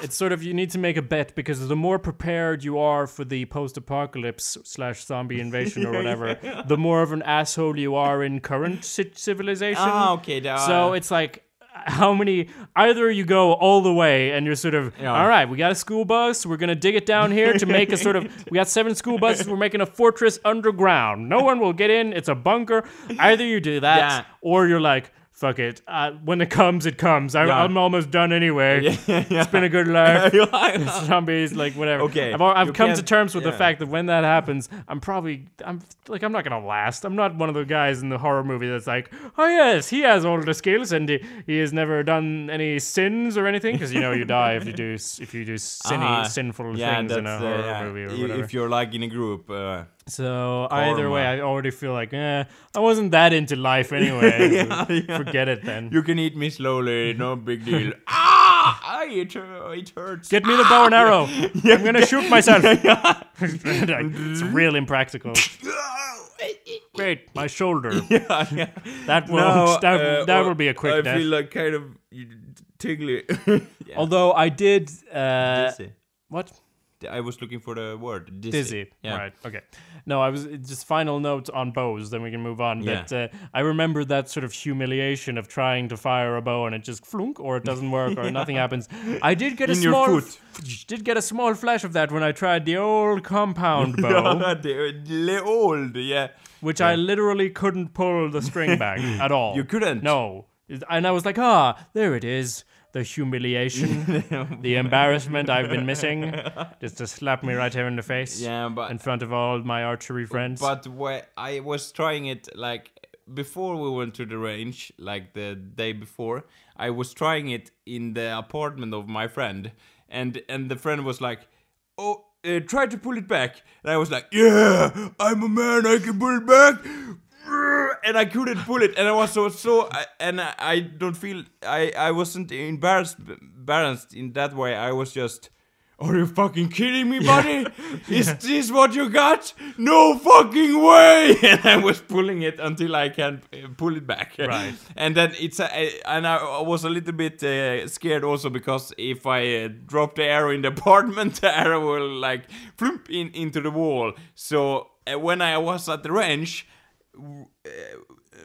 It's sort of you need to make a bet because the more prepared you are for the post-apocalypse slash zombie [LAUGHS] invasion or whatever, the more of an asshole you are in current civilization. Ah, okay. So it's like how many either you go all the way and you're sort of Yeah. all right we got a school bus we're gonna dig it down here to make a sort of we got seven school buses we're making a fortress underground no one will get in it's a bunker either you do that Yeah. or you're like fuck it. Uh, when it comes it comes. I, Yeah. i'm almost done anyway. [LAUGHS] Yeah, it's been a good life. [LAUGHS] [LAUGHS] Zombies like whatever. Okay, i've, I've come to terms with the fact that when that happens i'm probably i'm like i'm not gonna last. I'm not one of the guys in the horror movie that's like oh yes he has all the skills and he, he has never done any sins or anything because you know you die if you do if you do sinny, Ah, sinful yeah, things in a uh, horror yeah. movie or whatever If you're like in a group, uh, so either way i already feel like eh i wasn't that into life [LAUGHS] anyway Yeah, yeah. forget it then you can eat me slowly, no big [LAUGHS] deal. ah, it, uh, it hurts. Get me the bow and arrow. [LAUGHS] I'm gonna shoot myself. it's real impractical. Great, my shoulder. yeah, yeah. That will No, that, uh, that or- will be a quick I death. feel like kind of tingly. yeah. Although I did. Uh, what? I was looking for the word dizzy. Dizzy. Yeah. Right. Okay. No, I was just final note on bows. Then we can move on. Yeah. But uh, I remember that sort of humiliation of trying to fire a bow and it just flunk, or it doesn't work, or [LAUGHS] nothing happens. I did get a In your small. Did get a small flash of that when I tried the old compound [LAUGHS] bow. [LAUGHS] the, the old, yeah. which I literally couldn't pull the string back at all. You couldn't? No. And I was like, ah, there it is. The humiliation, [LAUGHS] the embarrassment I've been missing, just to slap me right here in the face Yeah, but in front of all my archery friends. But wh- I was trying it like before we went to the range, like the day before. I was trying it in the apartment of my friend, and and the friend was like, "Oh, uh, try to pull it back," and I was like, "Yeah, I'm a man, I can pull it back." And I couldn't pull it, and I was so so, and I, I don't feel I I wasn't embarrassed embarrassed in that way. I was just, are you fucking kidding me, buddy? [LAUGHS] Is this what you got? No fucking way! [LAUGHS] And I was pulling it until I can uh, pull it back. Right. And then it's a, and I was a little bit uh, scared also because if I uh, drop the arrow in the [LAUGHS] apartment, the arrow will like flump in into the wall. So uh, when I was at the range, w- uh,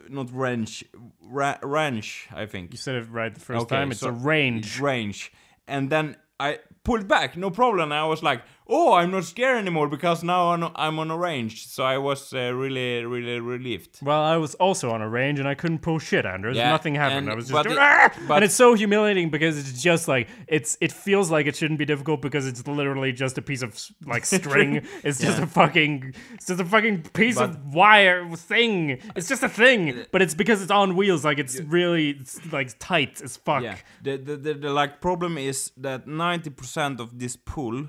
not range, ra- range, I think You said it right the first Okay, time. It's so a range. range. And then I pulled back, no problem. I was like, oh, I'm not scared anymore because now I'm I'm on a range. So I was uh, really, really relieved. Well, I was also on a range and I couldn't pull shit, Anders. Yeah, Nothing happened. and- I was just but doing, it- "Ah!" but- and it's so humiliating because it's just like it's. It feels like it shouldn't be difficult because it's literally just a piece of like [LAUGHS] string. it's just a fucking. It's just a fucking piece of wire thing. It's just a thing, but it's because it's on wheels. Like it's really it's like tight as fuck. Yeah. The, the, the, the like problem is that 90% of this pull,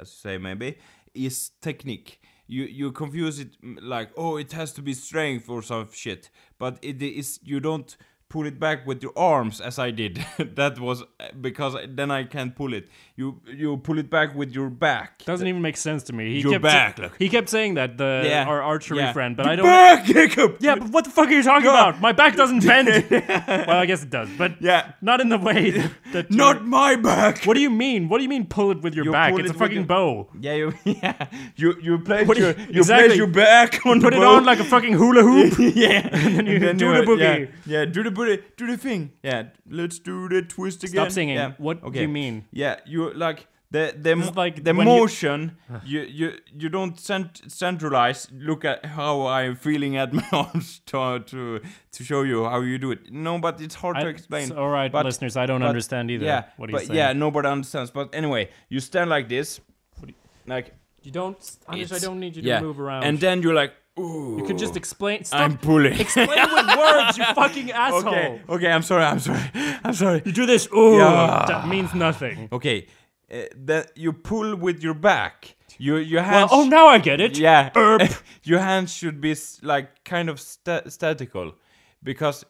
as you say maybe, is technique. You you confuse it like oh it has to be strength or some shit, but it is you don't pull it back with your arms as I did. [LAUGHS] that was because then I can't pull it. You you pull it back with your back. Doesn't even make sense to me. He Your kept back, look. He kept saying that the Yeah, our archery yeah. friend, but Your I don't. back, [LAUGHS] Jacob. Yeah, but what the fuck are you talking about? My back doesn't bend. [LAUGHS] well, I guess it does, but Yeah. not in the way that. that Not my back. What do you mean? What do you mean? Pull it with your You back? It's a it with fucking your- bow. Yeah, you yeah. You you place you- your you exactly. place your back on Put the it bow. on like a fucking hula hoop. yeah, and then you do the boogie. Yeah, yeah, do the boogie, do the thing. Yeah, let's do the twist again. Stop singing. Yeah. What do you mean? Yeah, you like the the mo- like the when you- motion. [SIGHS] You you you don't cent- centralize. Look at how I'm feeling at [LAUGHS] my arms to to to show you how you do it. No, but it's hard I- to explain. it's all right, But- listeners. I don't but- understand either. Yeah, what are but you saying? yeah, nobody understands. But anyway, you stand like this, like you don't. Anders, I don't need you to yeah, move around. and then you're like, ooh. you could just explain. Stop. I'm pulling. explain with words, you fucking [LAUGHS] asshole. Okay, okay, I'm sorry, I'm sorry, [LAUGHS] I'm sorry. You do this. Ooh, Yeah. that means nothing. Okay, uh, that you pull with your back. Your your Well, hands. oh, now I get it. yeah. Erp. [LAUGHS] your hands should be like kind of sta- statical, because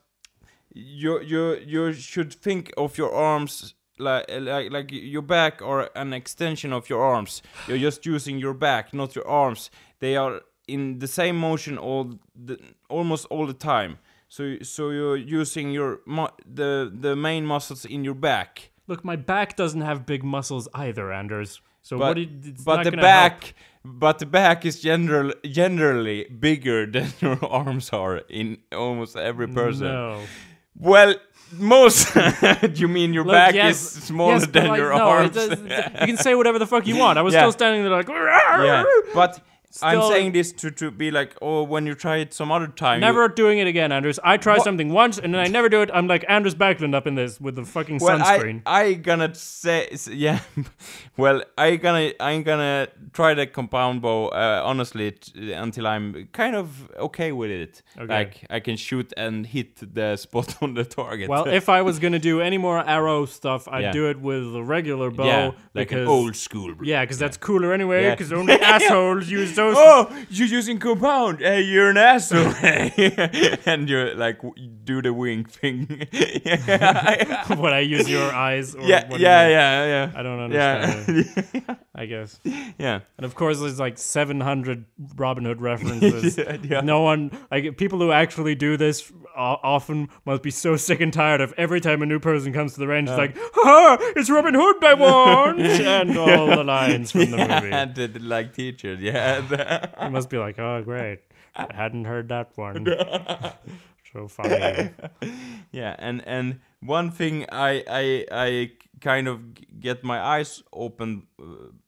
you you you should think of your arms like like like your back or an extension of your arms. You're just using your back, not your arms. They are in the same motion all the almost all the time. So so you're using your mu- the the main muscles in your back. Look, my back doesn't have big muscles either, Anders. So But, what? you- but the gonna help. back, but the back is general, generally bigger [LAUGHS] than your arms are in almost every person. No. Well, most. [LAUGHS] you mean your Look, back yes, is smaller yes, than like, your no, arms? does- [LAUGHS] you can say whatever the fuck you want. I was Yeah. still standing there like. yeah, but I'm saying this to to be like, oh, when you try it some other time, you- Never doing it again, Anders. I try What? something once and then I never do it. I'm like Anders Backlund up in this with the fucking well, sunscreen. I I gonna say yeah. [LAUGHS] well, I gonna I'm gonna try the compound bow uh, honestly t- until I'm kind of okay with it. Okay. Like I can shoot and hit the [LAUGHS] spot on the target. well, if I was gonna do any more arrow stuff, I'd Yeah. do it with a regular bow. yeah, like because, an old school. bro. Yeah, because that's cooler anyway. Yeah. Because only [LAUGHS] assholes use those. Oh, you're using compound. Hey, you're an asshole. [LAUGHS] and you're like do the wing thing. [LAUGHS] [LAUGHS] yeah, when I use your eyes. Or yeah, what yeah, yeah, yeah. I don't understand. it, I guess. yeah. And of course, there's like 700 Robin Hood references. Yeah, yeah. No one, like people who actually do this often must be so sick and tired of every time a new person comes to the range, it's uh. like, ha, it's Robin Hood I want! and all the lines from the movie. And the, like teacher, yeah. You must be like, oh, great. I hadn't heard that one. [LAUGHS] so funny. yeah, and and one thing I I I kind of get my eyes open uh,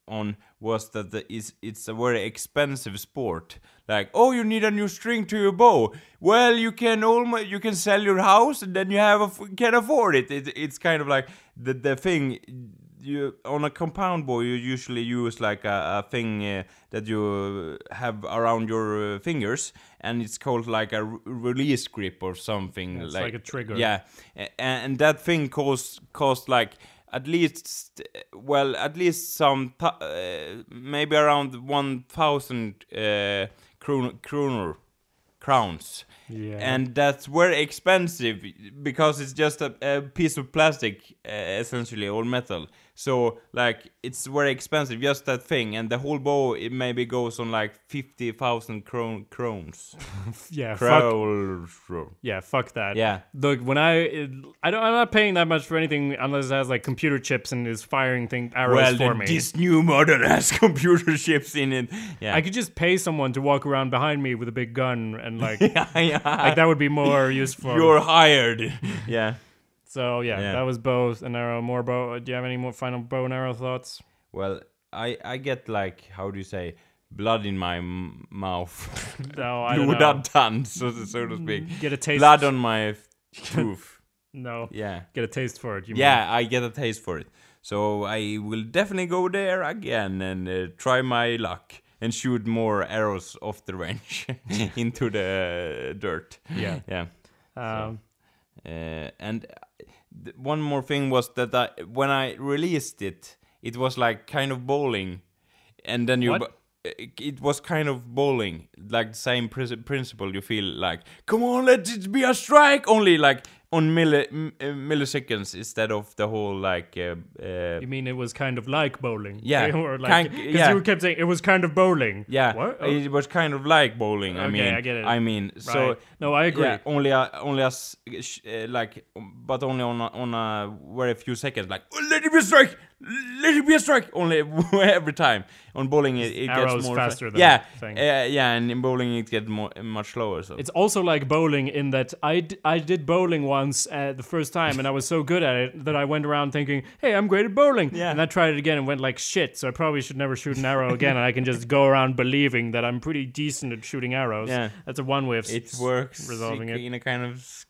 on was that the, is it's a very expensive sport. Like, oh, you need a new string to your bow. Well, you can almost you can sell your house and then you have a f- can afford it. it. It's kind of like the the thing. You on a compound bow, you usually use like a, a thing uh, that you have around your uh, fingers, and it's called like a re- release grip or something. It's like a trigger. Yeah, a- and that thing cost cost like at least well at least some uh, maybe around 1000 uh, kron- kroner crowns Yeah. and that's very expensive because it's just a, a piece of plastic uh, essentially or metal so like it's very expensive just that thing and the whole bow it maybe goes on like 50000 kron- crowns [LAUGHS] yeah, fuck, yeah, fuck that. yeah Look, when I, I don't, I'm not paying that much for anything unless it has like computer chips and is firing thing arrows well for me. this new model [LAUGHS] has computer chips in it yeah I could just pay someone to walk around behind me with a big gun and like, [LAUGHS] yeah, yeah. like that would be more useful. you're hired yeah so yeah, Yeah. that was bow and arrow. More bow. Do you have any more final bow and arrow thoughts? well i i get like how do you say blood in my m- mouth [LAUGHS] No, I don't know. done so, so to speak Get a taste. blood on my [LAUGHS] tooth No, yeah get a taste for it. You yeah i get a taste for it so i will definitely go there again and uh, try my luck and shoot more arrows off the range [LAUGHS] into the dirt Yeah. yeah mean. Um, Uh, and th- one more thing was that I, when I released it, it was like kind of bowling, and then you. Bu- it, it was kind of bowling, like the same prin- principle. You feel like, come on, let it be a strike. Only like on milli- uh, milliseconds instead of the whole like. Uh, uh, you mean it was kind of like bowling? Yeah, [LAUGHS] or like because yeah. you kept saying it was kind of bowling. yeah, What? Oh, it was kind of like bowling. I mean, I get it. I mean, so right. no, I agree. Yeah, only a, only a s- sh- uh, like, but only on a, on a very few seconds. Like, "Oh, let it be strike, let it be a strike. Only [LAUGHS] every time on bowling it, it gets more faster than yeah, thing. uh, yeah, and in bowling it gets more much slower. So It's also like bowling in that I, d- I did bowling once uh, the first time and I was so good at it that I went around thinking, hey, I'm great at bowling. Yeah. And I tried it again and went like shit. So I probably should never shoot an arrow again. and I can just go around believing that I'm pretty decent at shooting arrows. Yeah. That's a one way of it s- works resolving it. in a kind of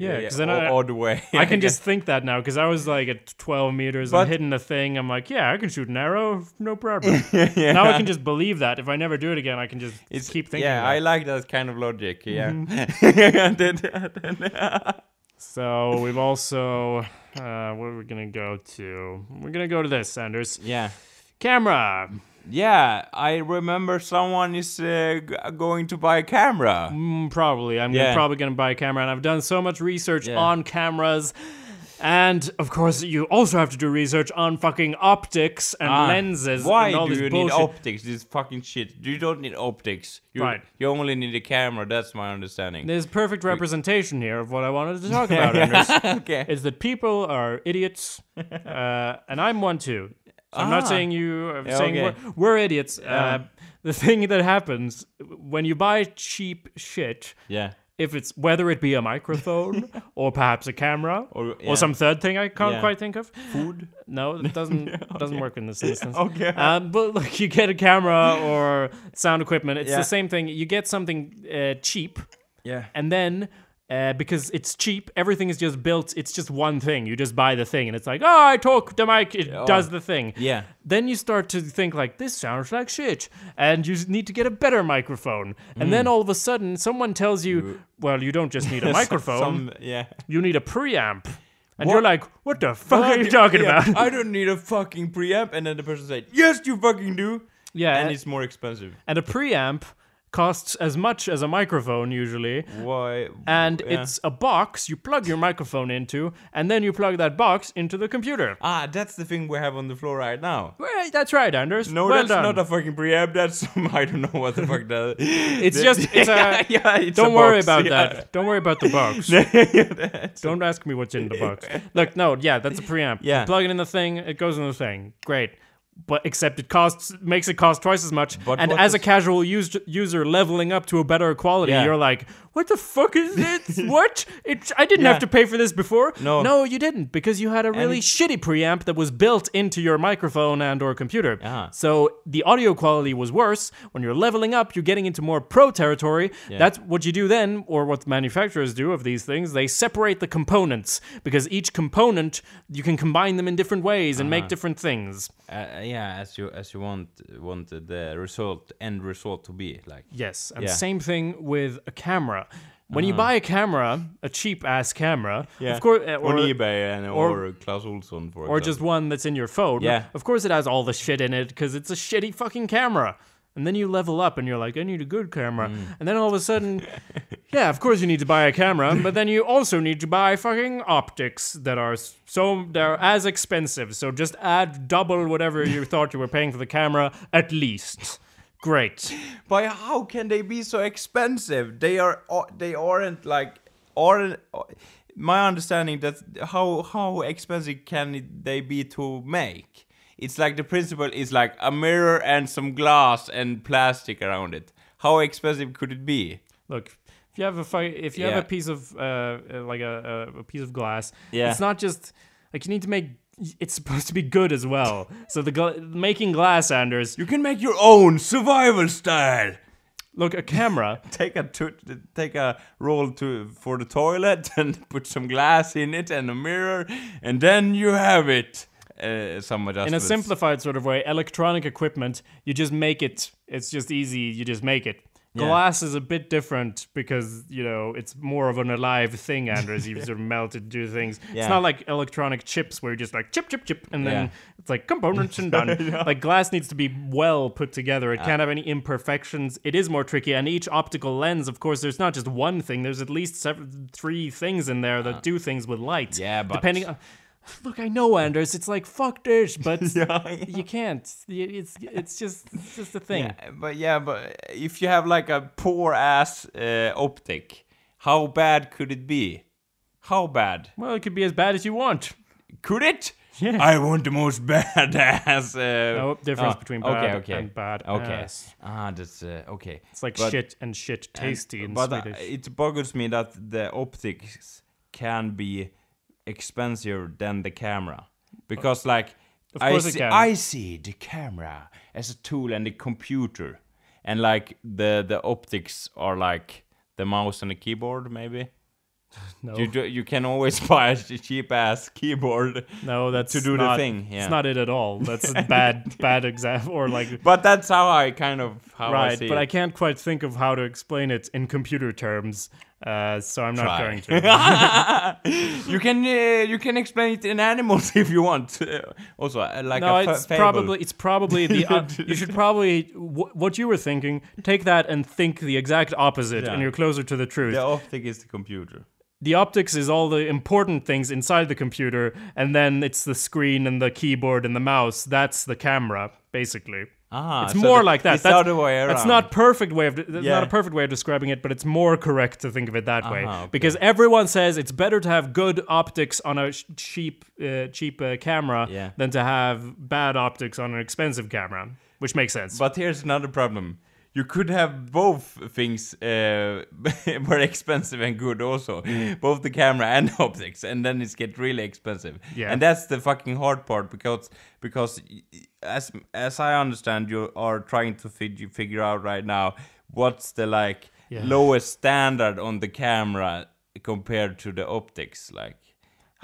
Yeah, 'cause then I- odd way. I can [LAUGHS] just think that now because I was like at 12 meters But- and hitting the thing. I'm like, yeah, I can shoot an arrow, no problem. [LAUGHS] Now I can just believe that. If I never do it again, I can just It's, keep thinking. yeah. I like that kind of logic. Yeah. Mm-hmm. [LAUGHS] So we've also, uh, what are we gonna go to? We're gonna go to this, Anders. yeah. Camera. Yeah, I remember someone is uh, going to buy a camera. Mm, probably. I'm Yeah. probably gonna buy a camera, and I've done so much research Yeah. on cameras. And of course, you also have to do research on fucking optics and Ah, lenses Why and do you bullshit. need optics? This fucking shit. You don't need optics. You, Right. You only need a camera. That's my understanding. There's perfect representation here of what I wanted to talk [LAUGHS] about, Anders. [LAUGHS] okay. Is that people are idiots, [LAUGHS] uh, and I'm one too. So I'm not Ah. saying you. I'm Yeah, saying okay. we're, we're idiots. Yeah. Uh, the thing that happens when you buy cheap shit, Yeah. if it's whether it be a microphone [LAUGHS] or perhaps a camera Or, or some third thing I can't Yeah. quite think of. food. No, it doesn't [LAUGHS] doesn't work in this [LAUGHS] instance. Okay. Um, but like you get a camera or sound equipment, it's Yeah. the same thing. You get something uh, cheap, yeah. and then uh, because it's cheap, everything is just built. It's just one thing. You just buy the thing, and it's like, oh, I talk the mic, it Oh. does the thing. Yeah. Then you start to think like this sounds like shit, and you need to get a better microphone. And then all of a sudden, someone tells you, well, you don't just need a [LAUGHS] microphone, Some, yeah. you need a preamp. And What? you're like, what the fuck are you talking Yeah, about? I don't need a fucking preamp. And then the person said, yes, you fucking do. yeah, And it's more expensive. and a preamp costs as much as a microphone usually. Why? And yeah. it's a box you plug your microphone into, and then you plug that box into the computer. Ah, that's the thing we have on the floor right now. Well, that's right, Anders. No, well that's done. not a fucking preamp. That's some, [LAUGHS] I don't know what the fuck that. It's just it's [LAUGHS] a. yeah, it's Don't a worry box, about yeah. that. Don't worry about the box. [LAUGHS] Don't ask me what's in the box. Look, no, yeah, that's a preamp. Yeah. You plug it in the thing, it goes in the thing. Great. But except it costs makes it cost twice as much. But and as a casual us- user leveling up to a better quality, Yeah. you're like, "What the fuck is this? [LAUGHS] what? It I didn't Yeah. have to pay for this before." No. No, you didn't because you had a really it- shitty preamp that was built into your microphone and or computer. Uh-huh. So the audio quality was worse. When you're leveling up, you're getting into more pro territory. That's what you do then, or what the manufacturers do of these things. They separate the components because each component you can combine them in different ways and make different things. Uh, yeah, as you as you want wanted the result end result to be like. Yes, and Yeah. same thing with a camera. When you buy a camera, a cheap ass camera, of course, uh, on eBay and or- or, Clas Ohlson for or example. just one that's in your phone. Yeah. Of course, it has all the shit in it because it's a shitty fucking camera. And then you level up and you're like, I need a good camera. Mm. And then all of a sudden, [LAUGHS] yeah, of course you need to buy a camera, but then you also need to buy fucking optics that are s- so they're as expensive. So just add double whatever you thought you were paying for the camera at least. Great. But how can they be so expensive? They are uh, they aren't like aren't uh, my understanding that how how expensive can they be to make? It's like the principle is like a mirror and some glass and plastic around it. How expensive could it be? Look, if you have a if you have a piece of uh, uh, like a, a, a piece of glass, Yeah. it's not just like you need to make. It's supposed to be good as well. So the gla- making glass, Anders. You can make your own survival style. Look, a camera. [LAUGHS] Take a to- take a roll to for the toilet [LAUGHS] and put some glass in it and a mirror, and then you have it. Uh, some in a simplified sort of way, electronic equipment, you just make it. It's just easy. You just make it. Yeah. Glass is a bit different because you know it's more of an alive thing, Anders. You [LAUGHS] sort of melt it, do things. It's not like electronic chips where you just like chip, chip, chip, and then Yeah. it's like components and done. [LAUGHS] Like glass needs to be well put together. It uh. can't have any imperfections. It is more tricky, and each optical lens, of course, there's not just one thing. There's at least seven, three things in there that uh. do things with light. Yeah, but- depending on. Look, I know, Anders. It's like fuck this, but [LAUGHS] Yeah, you can't. It's it's just it's just a thing. Yeah, but yeah, but if you have like a poor ass uh, optic, how bad could it be? How bad Well, it could be as bad as you want. could it? Yeah. I want the most [LAUGHS] badass. Uh, No difference oh, between bad okay. and bad Okay. ass. Ah, that's uh, okay. It's like But- shit and shit tasty in but uh, it boggles me that the optics can be expensive than the camera because like Of I see. I see the camera as a tool and the computer and like the the optics are like the mouse and the keyboard maybe [LAUGHS] no, you you can always [LAUGHS] buy a cheap ass keyboard no, that's to do the not- thing, yeah. It's not it at all. That's a [LAUGHS] bad, bad example. Or like, but that's how I kind of how I right? see But it. I can't quite think of how to explain it in computer terms. Uh, so I'm not Try. going to. [LAUGHS] you can uh, you can explain it in animals [LAUGHS] if you want. Uh, also, uh, like no, a it's fable. probably it's probably the. Uh, [LAUGHS] you should probably w- what you were thinking. Take that and think the exact opposite, Yeah. and you're closer to the truth. the optic is the computer. the optics is all the important things inside the computer, and then it's the screen and the keyboard and the mouse. That's the camera, basically. Ah, It's so more the- like that. Other way around. That's not perfect way of that's Yeah. not a perfect way of describing it, but it's more correct to think of it that way Uh-huh, okay. because everyone says it's better to have good optics on a sh- cheap uh, cheap uh, camera Yeah. than to have bad optics on an expensive camera, which makes sense. But here's another problem. You could have both things uh, [LAUGHS] were expensive and good also, both the camera and [LAUGHS] optics, and then it's get really expensive. Yeah. And that's the fucking hard part because because as as I understand, you are trying to fig- figure out right now what's the like Yeah. lowest standard on the camera compared to the optics, like.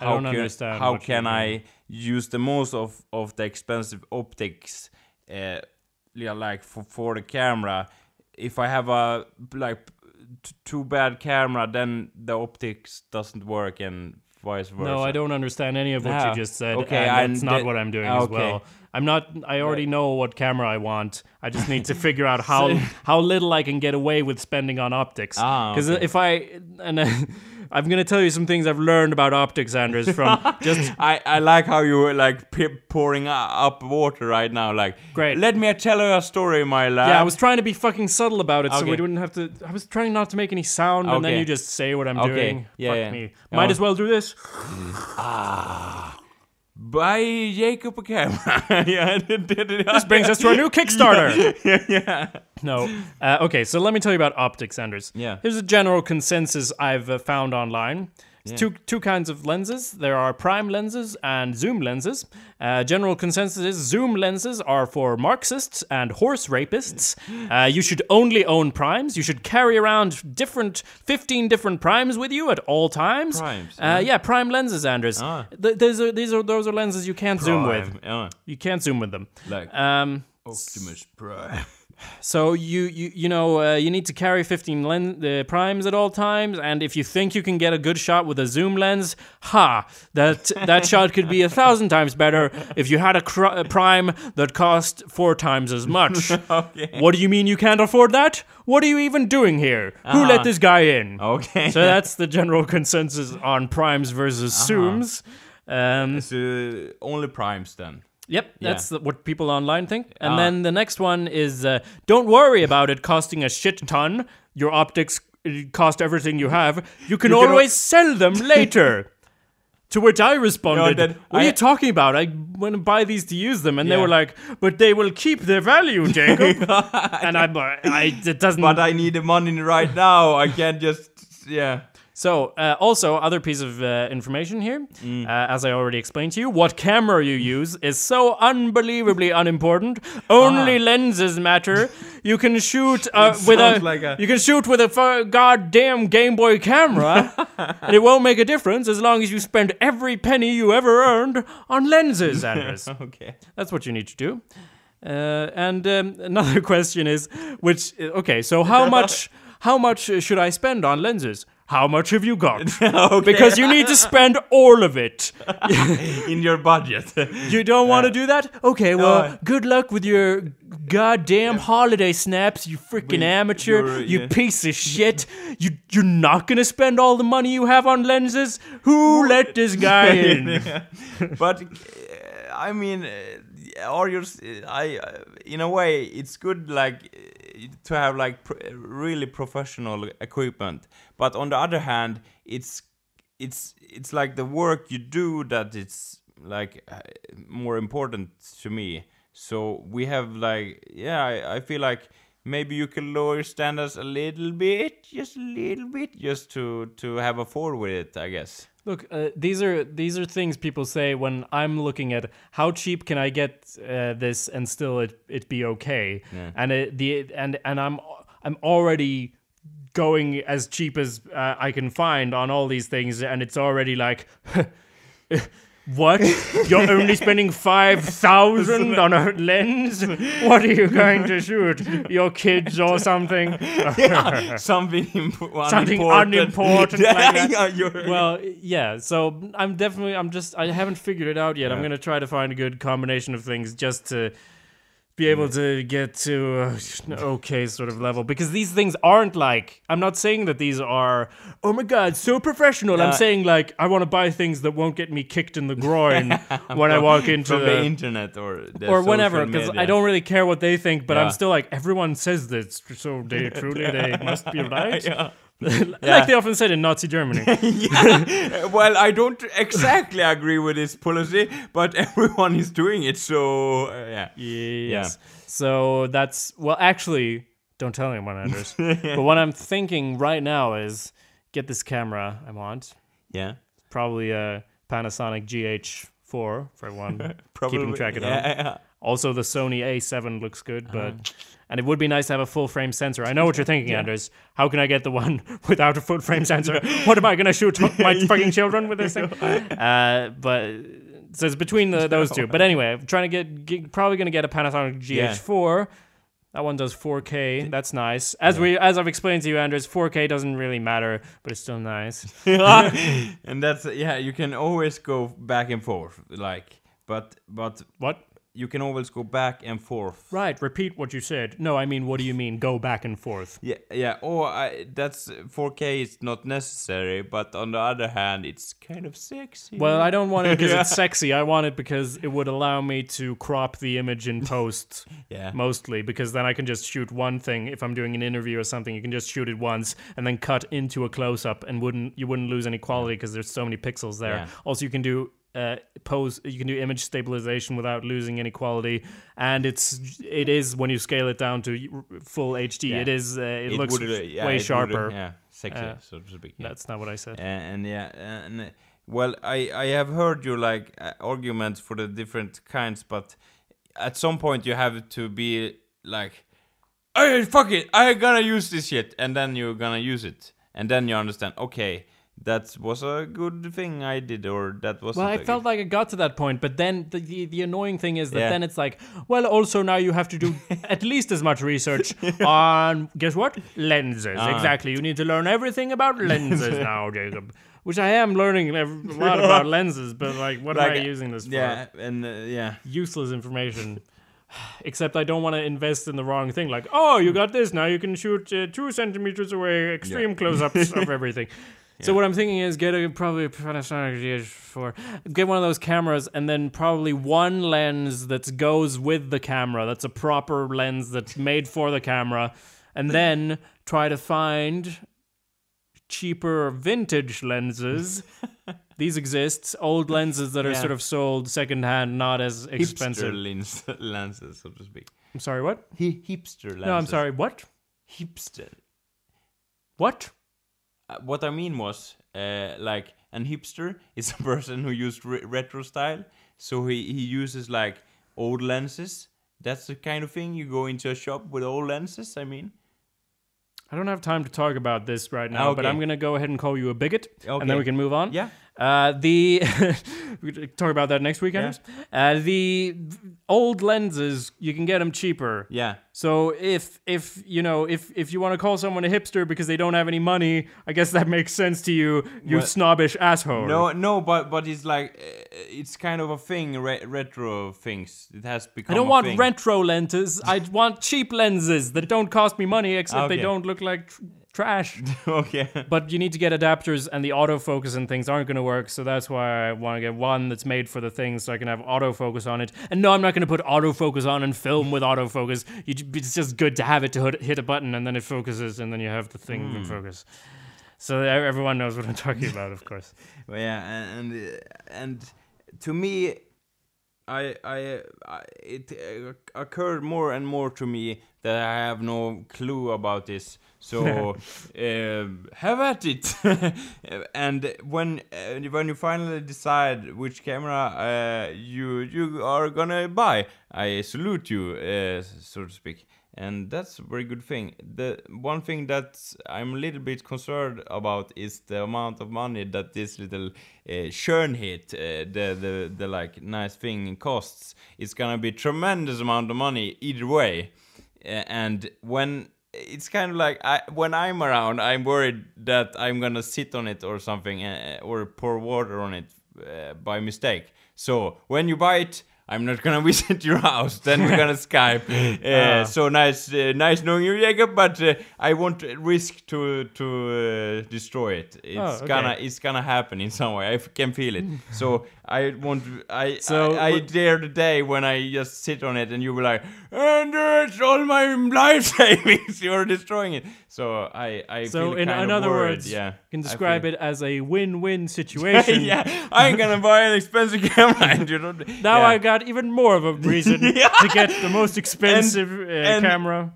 Don't can, How can. I use the most of of the expensive optics uh, like for, for the camera if i have a like t- too bad camera then the optics doesn't work and vice versa no, I don't understand any of what you just said. Okay, and that's not what I'm doing Ah, as well. I'm not. I already know what camera I want. I just need to [LAUGHS] figure out how how little I can get away with spending on optics. Ah, Because okay. if I and I'm gonna tell you some things I've learned about optics, Anders, from [LAUGHS] just I, I like how you were like p- pouring up water right now. Like, Great. Let me tell you a story, my lad. Yeah, I was trying to be fucking subtle about it, so we Okay. wouldn't have to. I was trying not to make any sound, and then you just say what I'm Okay. doing. Yeah, Fuck yeah. me. Yeah. Might as well do this. Ah. Buy Jacob a camera. [LAUGHS] yeah, This brings us to our new [LAUGHS] Kickstarter. [LAUGHS] yeah, yeah. No. Uh, okay, so let me tell you about optics, Anders. Yeah. Here's a general consensus I've uh, found online. It's two two kinds of lenses. There are prime lenses and zoom lenses. Uh, general consensus is zoom lenses are for Marxists and horse rapists. Uh, you should only own primes. You should carry around different, fifteen different primes with you at all times. Primes, Uh, yeah, prime lenses, Anders. Ah. Th- these are these are those are lenses you can't zoom with. Prime, Yeah. You can't zoom with them. Like Um, Optimus Prime. [LAUGHS] So you you you know uh, you need to carry 15 lens uh, primes at all times, and if you think you can get a good shot with a zoom lens, ha, that [LAUGHS] that shot could be a thousand times better if you had a, cr- a prime that cost four times as much. [LAUGHS] Okay. What do you mean you can't afford that? What are you even doing here? Who let Uh-huh. this guy in? Okay. So that's the general consensus on primes versus zooms. Um, So only primes then. Yep, that's the, what people online think. And Ah. then the next one is uh, don't worry about it costing a shit ton. Your optics uh, cost everything you have. You can You can al- always sell them later. [LAUGHS] to which I responded, then "What are you talking about? I want to buy these to use them." And they were like, "But they will keep their value, Jacob." [LAUGHS] and I'm, uh, I it doesn't. But I need the money right now. I can't just yeah. So, uh, also, other piece of uh, information here, Mm. uh, as I already explained to you, what camera you use is so unbelievably unimportant. Only lenses matter. [LAUGHS] You can shoot uh, with a, Ah. like a- you can shoot with a goddamn Game Boy camera, and [LAUGHS] it won't make a difference as long as you spend every penny you ever earned on lenses, [LAUGHS] Anders. Okay. That's what you need to do. Uh, and um, another question is, which okay, so how much how much uh, should I spend on lenses? How much have you got? [LAUGHS] okay. Because you need to spend all of it. [LAUGHS] in your budget. [LAUGHS] You don't want to do that? Okay, well, Uh, good luck with your goddamn holiday snaps, you freaking amateur, you yeah. piece of shit. You you're not gonna spend all the money you have on lenses? Who let this guy in? but uh, I mean, uh, are you? s- I uh, in a way, it's good like to have like pr- really professional equipment. But on the other hand, it's it's it's like the work you do that it's like uh, more important to me. So we have like yeah, I, I feel like maybe you can lower your standards a little bit, just a little bit, just to to have a fall with it. I guess. Look, uh, these are these are things people say when I'm looking at how cheap can I get uh, this and still it it be okay, Yeah. and it, the and and I'm I'm already going as cheap as uh, I can find on all these things, and it's already like. [LAUGHS] What? You're only [LAUGHS] spending five thousand on a lens? What are you going to shoot? Your kids or something? [LAUGHS] something imp- Something unimportant. [LAUGHS] like yeah, well, yeah. So I'm definitely. I'm just. I haven't figured it out yet. I'm gonna try to find a good combination of things just to be able to get to uh, an okay sort of level. Because these things aren't like i'm not saying that these are oh my god so professional. I'm saying like i want to buy things that won't get me kicked in the groin [LAUGHS] when i walk into the, the, internet or the or whenever because i don't really care what they think but i'm still like everyone says this so [LAUGHS] they truly they must be [LAUGHS] right. yeah. [LAUGHS] like they often said in nazi germany [LAUGHS] yeah. well, I don't exactly agree with this policy, but [LAUGHS] everyone is doing it, so uh, yeah. Yes. So that's well, actually, don't tell anyone, Anders. but what I'm thinking right now is get this camera I want. Yeah. Probably a Panasonic GH4 for everyone Probably. keeping track at yeah, home. yeah. Also, the Sony A7 looks good, but Uh-huh. and it would be nice to have a full frame sensor. I know what you're thinking, Anders. How can I get the one [LAUGHS] without a full frame sensor? What am I gonna shoot [LAUGHS] [LAUGHS] my fucking children with this thing? Uh, but so it's between the, those two. But anyway, I'm trying to get, get probably gonna get a Panasonic GH4. That one does 4K. That's nice. As we as I've explained to you, Anders, 4K doesn't really matter, but it's still nice. and that's yeah, you can always go back and forth, like, but but What? You can always go back and forth. Right. Repeat what you said. No, I mean, what do you mean? Go back and forth. Yeah, yeah. Or I, that's 4K is not necessary, but on the other hand, it's kind of sexy. Well, I don't want it because Yeah. [LAUGHS] it's sexy. I want it because it would allow me to crop the image in post [LAUGHS] yeah, mostly because then I can just shoot one thing if I'm doing an interview or something. You can just shoot it once and then cut into a close up and wouldn't you wouldn't lose any quality because there's so many pixels there. Yeah. Also, you can do uh, pose. You can do image stabilization without losing any quality, and it's it is when you scale it down to full HD. Yeah. It is. Uh, it, looks would, uh, yeah, way it sharper. yeah, sexy, Uh, so to speak. Yeah. That's not what I said. and, and yeah, and well, I I have heard your like uh, arguments for the different kinds, but at some point you have to be like, hey, fuck it, I gotta use this shit, and then you're gonna use it, and then you understand, okay, that was a good thing I did, or that was. Well, I felt like I got to that point, but then the, the, the annoying thing is that Yeah. then it's like, well, also now you have to do [LAUGHS] at least as much research [LAUGHS] on, guess what? Lenses. Ah. Exactly. You need to learn everything about [LAUGHS] lenses now, Jacob. Which I am learning a lot about lenses, but like, what am I using this for? Yeah, and uh, yeah. Useless information. [SIGHS] Except I don't want to invest in the wrong thing. Like, oh, you got this. Now you can shoot uh, two centimeters away, extreme close-ups of everything. So what I'm thinking is get a probably GH4, get one of those cameras, and then probably one lens that goes with the camera. That's a proper lens that's made for the camera, and then try to find cheaper vintage lenses. [LAUGHS] These exist, old lenses that are Yeah. sort of sold secondhand, not as expensive. Hipster lens, lenses, so to speak. I'm sorry, what? Hi- hipster lenses. No, I'm sorry, what? Hipster. What? What I mean was, uh, like, an hipster is a [LAUGHS] person who used re- retro style. So he, he uses like old lenses. That's the kind of thing you go into a shop with old lenses. I mean, I don't have time to talk about this right now, but I'm going to go ahead and call you a bigot, and then we can move on. yeah. Uh, the [LAUGHS] we talk about that next week, Yeah. Uh, the old lenses you can get them cheaper. Yeah. So if if you know if if you want to call someone a hipster because they don't have any money, I guess that makes sense to you, you Well, snobbish asshole. No, no, but but it's like uh, it's kind of a thing. Re- retro things. It has become. I don't want thing. retro lenses. I want cheap lenses that don't cost me money, except they don't look like tr- trash. [LAUGHS] okay. But you need to get adapters, and the autofocus and things aren't going to work. So that's why I want to get one that's made for the thing, so I can have autofocus on it. And no, I'm not going to put autofocus on and film with autofocus. You, it's just good to have it to hit, a button, and then it focuses, and then you have the thing Hmm. in focus. So everyone knows what I'm talking about, of course. [LAUGHS] Well, yeah, and and, and to me, I, I, I it uh, occurred more and more to me that I have no clue about this. So uh, [LAUGHS] have at it. [LAUGHS] and when uh, when you finally decide which camera uh, you you are gonna buy, I salute you, uh, so to speak. And that's a very good thing. The one thing that I'm a little bit concerned about is the amount of money that this little uh, Schönheit, uh, the, the the like nice thing costs. It's gonna be tremendous amount of money either way. Uh, and when it's kind of like I, when I'm around, I'm worried that I'm gonna sit on it or something, uh, or pour water on it uh, by mistake. So when you buy it, I'm not gonna [LAUGHS] visit your house. Then we're gonna [LAUGHS] Skype. Uh, Ah. So nice, uh, nice knowing you, Jacob. But uh, I won't risk to to uh, destroy it. It's Oh, okay. gonna it's gonna happen in some way. I can feel it. so I won't. I So I, I dare the day when I just sit on it and you will like, and it's all my life savings. [LAUGHS] You're destroying it. So I I So in, in other worried. words, yeah, you can describe feel- it as a win-win [LAUGHS] situation. yeah, I ain't gonna buy an expensive [LAUGHS] camera. And you don't. Now yeah. I got even more of a reason Yeah. to get the most expensive uh, and- camera.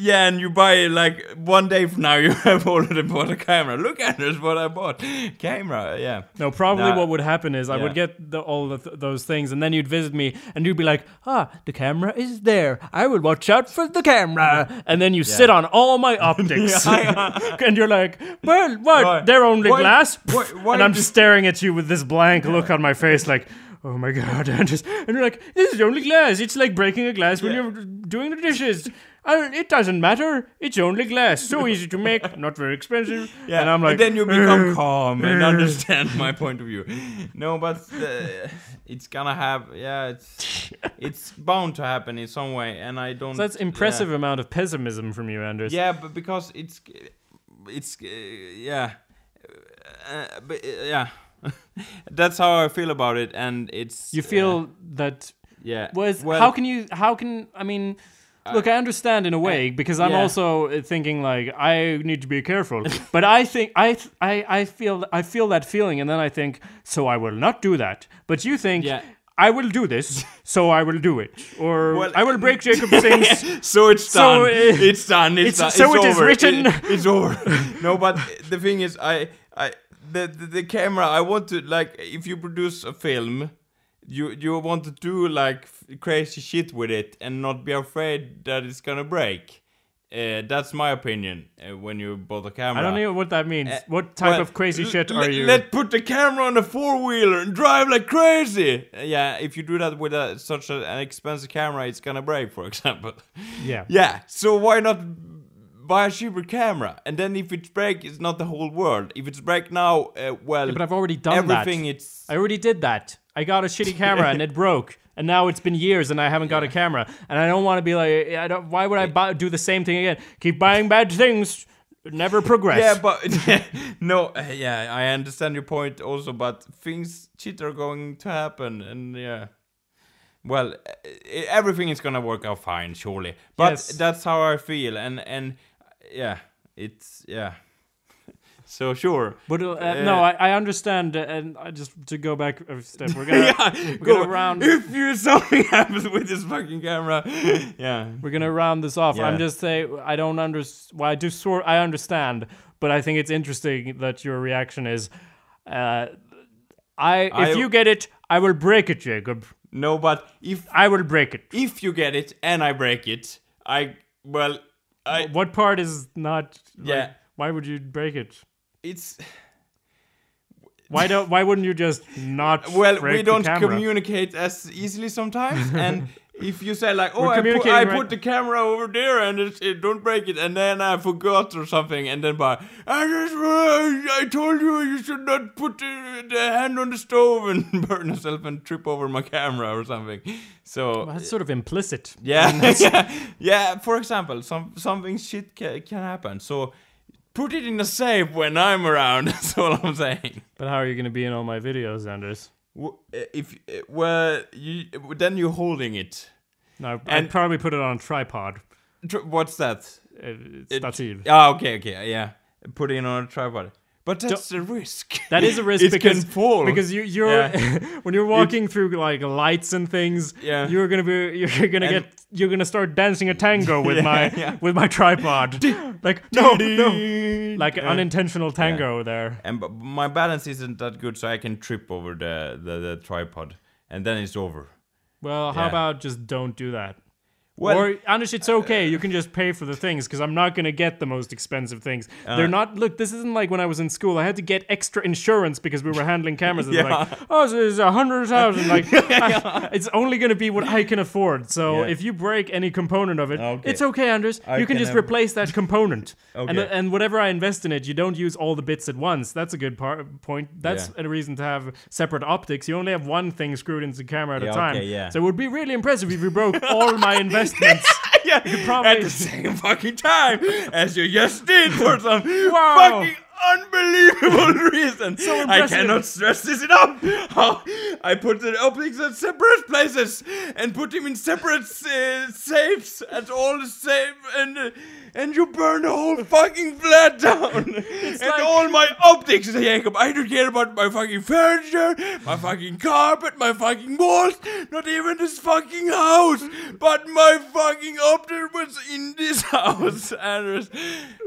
Yeah, and you buy it like one day from now. [LAUGHS] You have already bought a camera. Look at this, what I bought. Camera, yeah. No, probably Nah. what would happen is I would get the, all the th- those things, and then you'd visit me, and you'd be like, "Ah, the camera is there. I will watch out for the camera." And then you sit on all my [LAUGHS] optics, [LAUGHS] and you're like, "Well, what? Why- They're only why- glass." why- why and I'm just staring at you with this blank look on my face, like. Oh my god! And, just, and you're like, this is only glass. It's like breaking a glass when Yeah. you're doing the dishes. Uh, it doesn't matter. It's only glass. So easy to make. [LAUGHS] Not very expensive. Yeah, And I'm like, then you become calm and understand my point of view. No, but uh, it's gonna have, yeah, it's [LAUGHS] it's bound to happen in some way, and I don't. So that's yeah. impressive amount of pessimism from you, Anders. Yeah, but because it's it's uh, yeah, uh, but uh, yeah, [LAUGHS] that's how I feel about it, and it's You uh, feel that yeah. was well, how can you how can I mean look I understand in a way because I'm yeah. also thinking like I need to be careful [LAUGHS] but I think I I I feel I feel that feeling and then I think so I will not do that but you think Yeah. I will do this so I will do it or Well, I will break [LAUGHS] Jacob's things [LAUGHS] so it's So, done. uh, it's done. It's, it's- done. so it's it is over. written. It- it's over. no, but the thing is, I, I, the, the the camera. I want to like if you produce a film, you you want to do like crazy shit with it and not be afraid that it's gonna break. Uh, that's my opinion. Uh, when you bought a camera, I don't know what that means. Uh, what type well, of crazy shit are you? Let's put the camera on the four wheeler and drive like crazy. Uh, yeah, if you do that with a, such a, an expensive camera, it's gonna break, for [LAUGHS] example. yeah. yeah, so why not buy a cheaper camera? And then if it's break, it's not the whole world. If it's break now, uh, well, Yeah, but I've already done everything that. it's I already did that. I got a shitty camera and it broke. And now it's been years and I haven't got a camera. And I don't want to be like, I don't. Why would I buy, do the same thing again? Keep buying bad things, never progress. Yeah, but [LAUGHS] no, uh, yeah, I understand your point also, but things shit are going to happen, and yeah, well, uh, everything is gonna work out fine, surely. But Yes. that's how I feel, and and yeah, it's yeah. So sure, But uh, Uh, no, I, I understand, uh, and I just to go back a step, we're gonna [LAUGHS] yeah, we're go gonna round If you something [LAUGHS] happens with this fucking camera, yeah, we're gonna round this off. Yeah. I'm just saying I don't understand. Well, I do sort I understand, but I think it's interesting that your reaction is, uh, I if I- you get it, I will break it, Jacob. no, but if I will break it. if you get it and I break it, I well, I What part is not? like, Yeah. why would you break it? It's. [SIGHS] Why don't? Why wouldn't you just not? [LAUGHS] well we don't communicate as easily sometimes [LAUGHS] and if you say like oh We're I, put, I right- put the camera over there and it, it don't break it and then i forgot or something and then by I just uh, I told you you should not put the, the hand on the stove and [LAUGHS] burn yourself and trip over my camera or something so Well, that's sort of implicit. yeah yeah yeah for example some something shit ca- can happen so put it in a safe when i'm around [LAUGHS] that's all i'm saying But how are you going to be in all my videos, Anders? W- If uh, well, you then you're holding it. No, I'd probably put it on a tripod. Tr- What's that? It's It-. Ah, okay, okay, yeah. Put it on a tripod. But that's a risk. [LAUGHS] That is a risk it because can fall. because you you're [LAUGHS] when you're walking through like lights and things. Yeah. you're gonna be you're gonna And- get you're gonna start dancing a tango [LAUGHS] with Yeah, my yeah. with my tripod. like no no, like Yeah. unintentional tango there. and b- my balance isn't that good, so I can trip over the the, the tripod, and then it's over. Well, how Yeah. about just don't do that? Well, or Anish, it's okay. You can just pay for the things because I'm not gonna get the most expensive things. Uh. They're not. Look, this isn't like when I was in school. I had to get extra insurance because we were handling cameras. Yeah. like, oh, so it's a hundred thousand. Like, [LAUGHS] I- [LAUGHS] it's only gonna be what I can afford. So Yeah. if you break any component of it, Okay. it's okay, Anders. I you can can just have- replace that component. [LAUGHS] And Okay. and whatever I invest in it, you don't use all the bits at once. That's a good part point. That's Yeah. a reason to have separate optics. You only have one thing screwed into the camera at Yeah, a time. okay, yeah. So it would be really impressive if you broke all my investments. [LAUGHS] yeah, probably- at the same fucking time as you just did for some [LAUGHS] Wow. fucking unbelievable [LAUGHS] reason. So I cannot stress this enough. How I put the optics at separate places and put them in separate uh, safes at all the same and uh, and you burn the whole fucking flat down [LAUGHS] and like- all my optics, Jacob. I don't care about my fucking furniture, my fucking carpet, my fucking walls, not even this fucking house, but my fucking optic was in this [LAUGHS] house, Anders.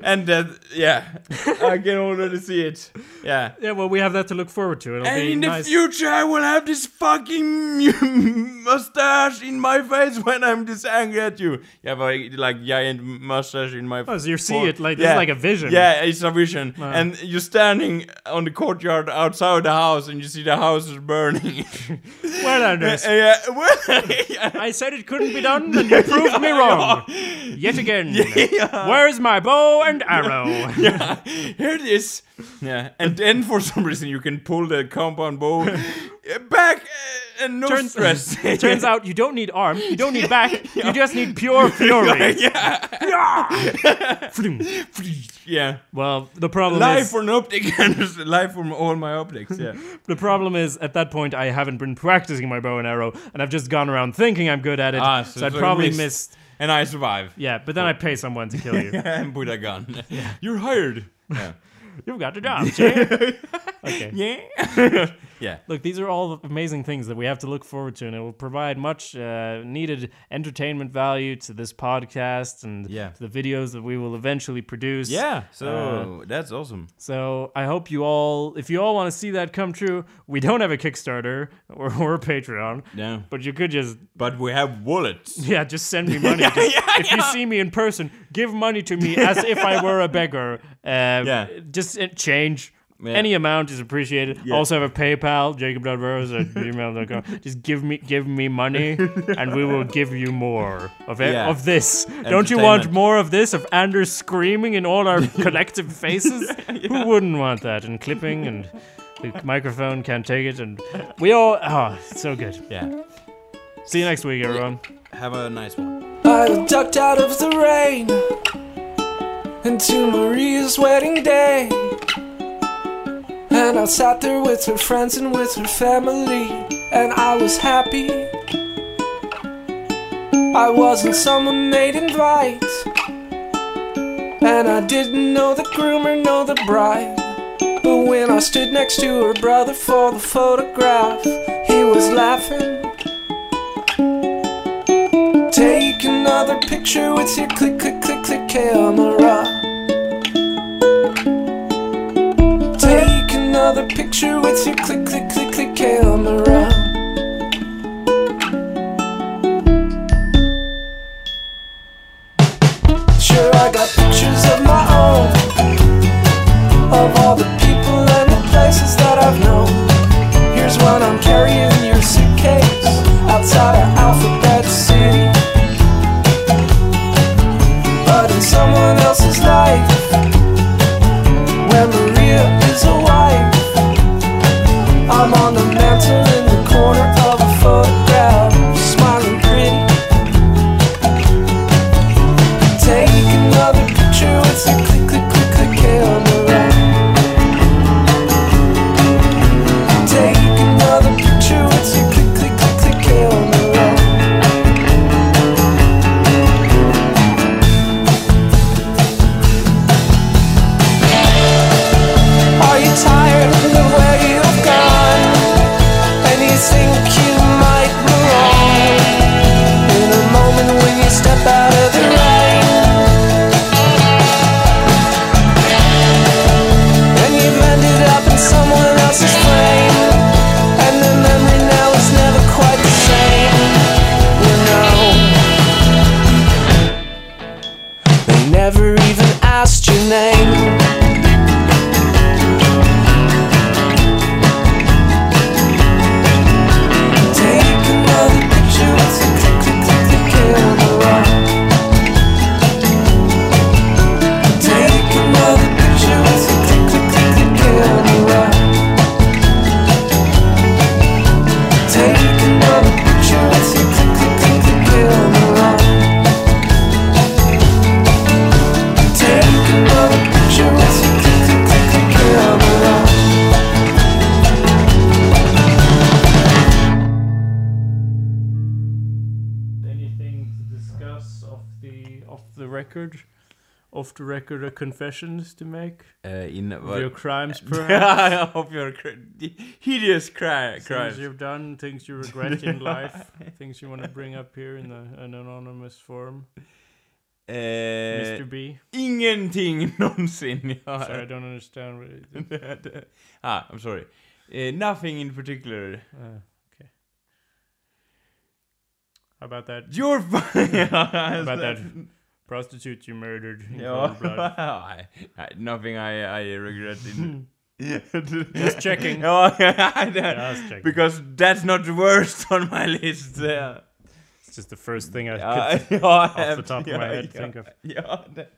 And that, yeah, I can already see it. Yeah. Yeah, well, we have that to look forward to. It'll And be in the nice. future, I will have this fucking [LAUGHS] mustache in my face when I'm this angry at you. Yeah, but like giant mustache in my. Oh, so you see it like this is like a vision. Yeah, it's a vision, and you're standing on the courtyard outside the house, and you see the house is burning. [LAUGHS] Well, Anders, [LAUGHS] yeah, well, yeah. I said it couldn't be done, and [LAUGHS] you proved me wrong. Yet again. Where's my bow and arrow? yeah, here it is. Yeah, and then for some reason you can pull the compound bow [LAUGHS] back uh, and no Turns, stress. [LAUGHS] turns out you don't need arm, you don't need back, [LAUGHS] you just need pure fury. yeah, Vroom. yeah. well, the problem Life is for an optic and life for all my optics. Yeah. the problem is at that point I haven't been practicing my bow and arrow, and I've just gone around thinking I'm good at it. Ah, so, so- I'd so you probably missed. missed. And I survive. Yeah, but then I pay someone to kill you. and put a gun. You're hired. Yeah. You've got the job, Jay. okay. [LAUGHS] Yeah. [LAUGHS] yeah. Look, these are all amazing things that we have to look forward to, and it will provide much uh, needed entertainment value to this podcast and Yeah. to the videos that we will eventually produce. Yeah. So Uh, that's awesome. So I hope you all, if you all want to see that come true, we don't have a Kickstarter or, [LAUGHS] or a Patreon, Yeah. but you could just, But we have wallets. yeah, just send me money. Just- if you see me in person, give money to me as if I were a beggar. Uh, Yeah. Just change. Yeah. Any amount is appreciated. Yeah. Also have a PayPal, jacob.rose at gmail.com. [LAUGHS] Just give me give me money and we will give you more of it, Yeah. of this. Don't you want more of this? Of Anders screaming in all our [LAUGHS] collective faces? [LAUGHS] Who wouldn't want that? And clipping and the microphone can't take it and we all oh it's so good. Yeah. See you next week everyone. Have a nice one. I ducked out of the rain into Maria's wedding day. And I sat there with her friends and with her family, and I was happy. I wasn't someone they'd invite, and I didn't know the groom or know the bride. But when I stood next to her brother for the photograph, he was laughing. Take another picture with your click, click, click, click camera. Take another picture with your click, click, click, click camera. Sure, I got pictures of my own, of all the people and the places that I've known. Confessions to make? Uh, in Of your crimes [LAUGHS] perhaps? I hope your cr- hideous cry, things crimes. you've done, things you regret in life, things you want to bring up here in a, an anonymous form. Uh, Mr. B. Ingenting [LAUGHS] någonsin. jag Sorry, I don't understand what it [LAUGHS] ah, I'm sorry. Uh, nothing in particular. uh, Okay. How about that? You're fine. How about that prostitute you murdered [LAUGHS] in cold blood? [LAUGHS] I, I, nothing I, I regret in. [LAUGHS] Just checking. Oh, ja, Just checking. because that's not the worst on my list. Yeah. It's just the first thing I could off the top of my head think of. Det,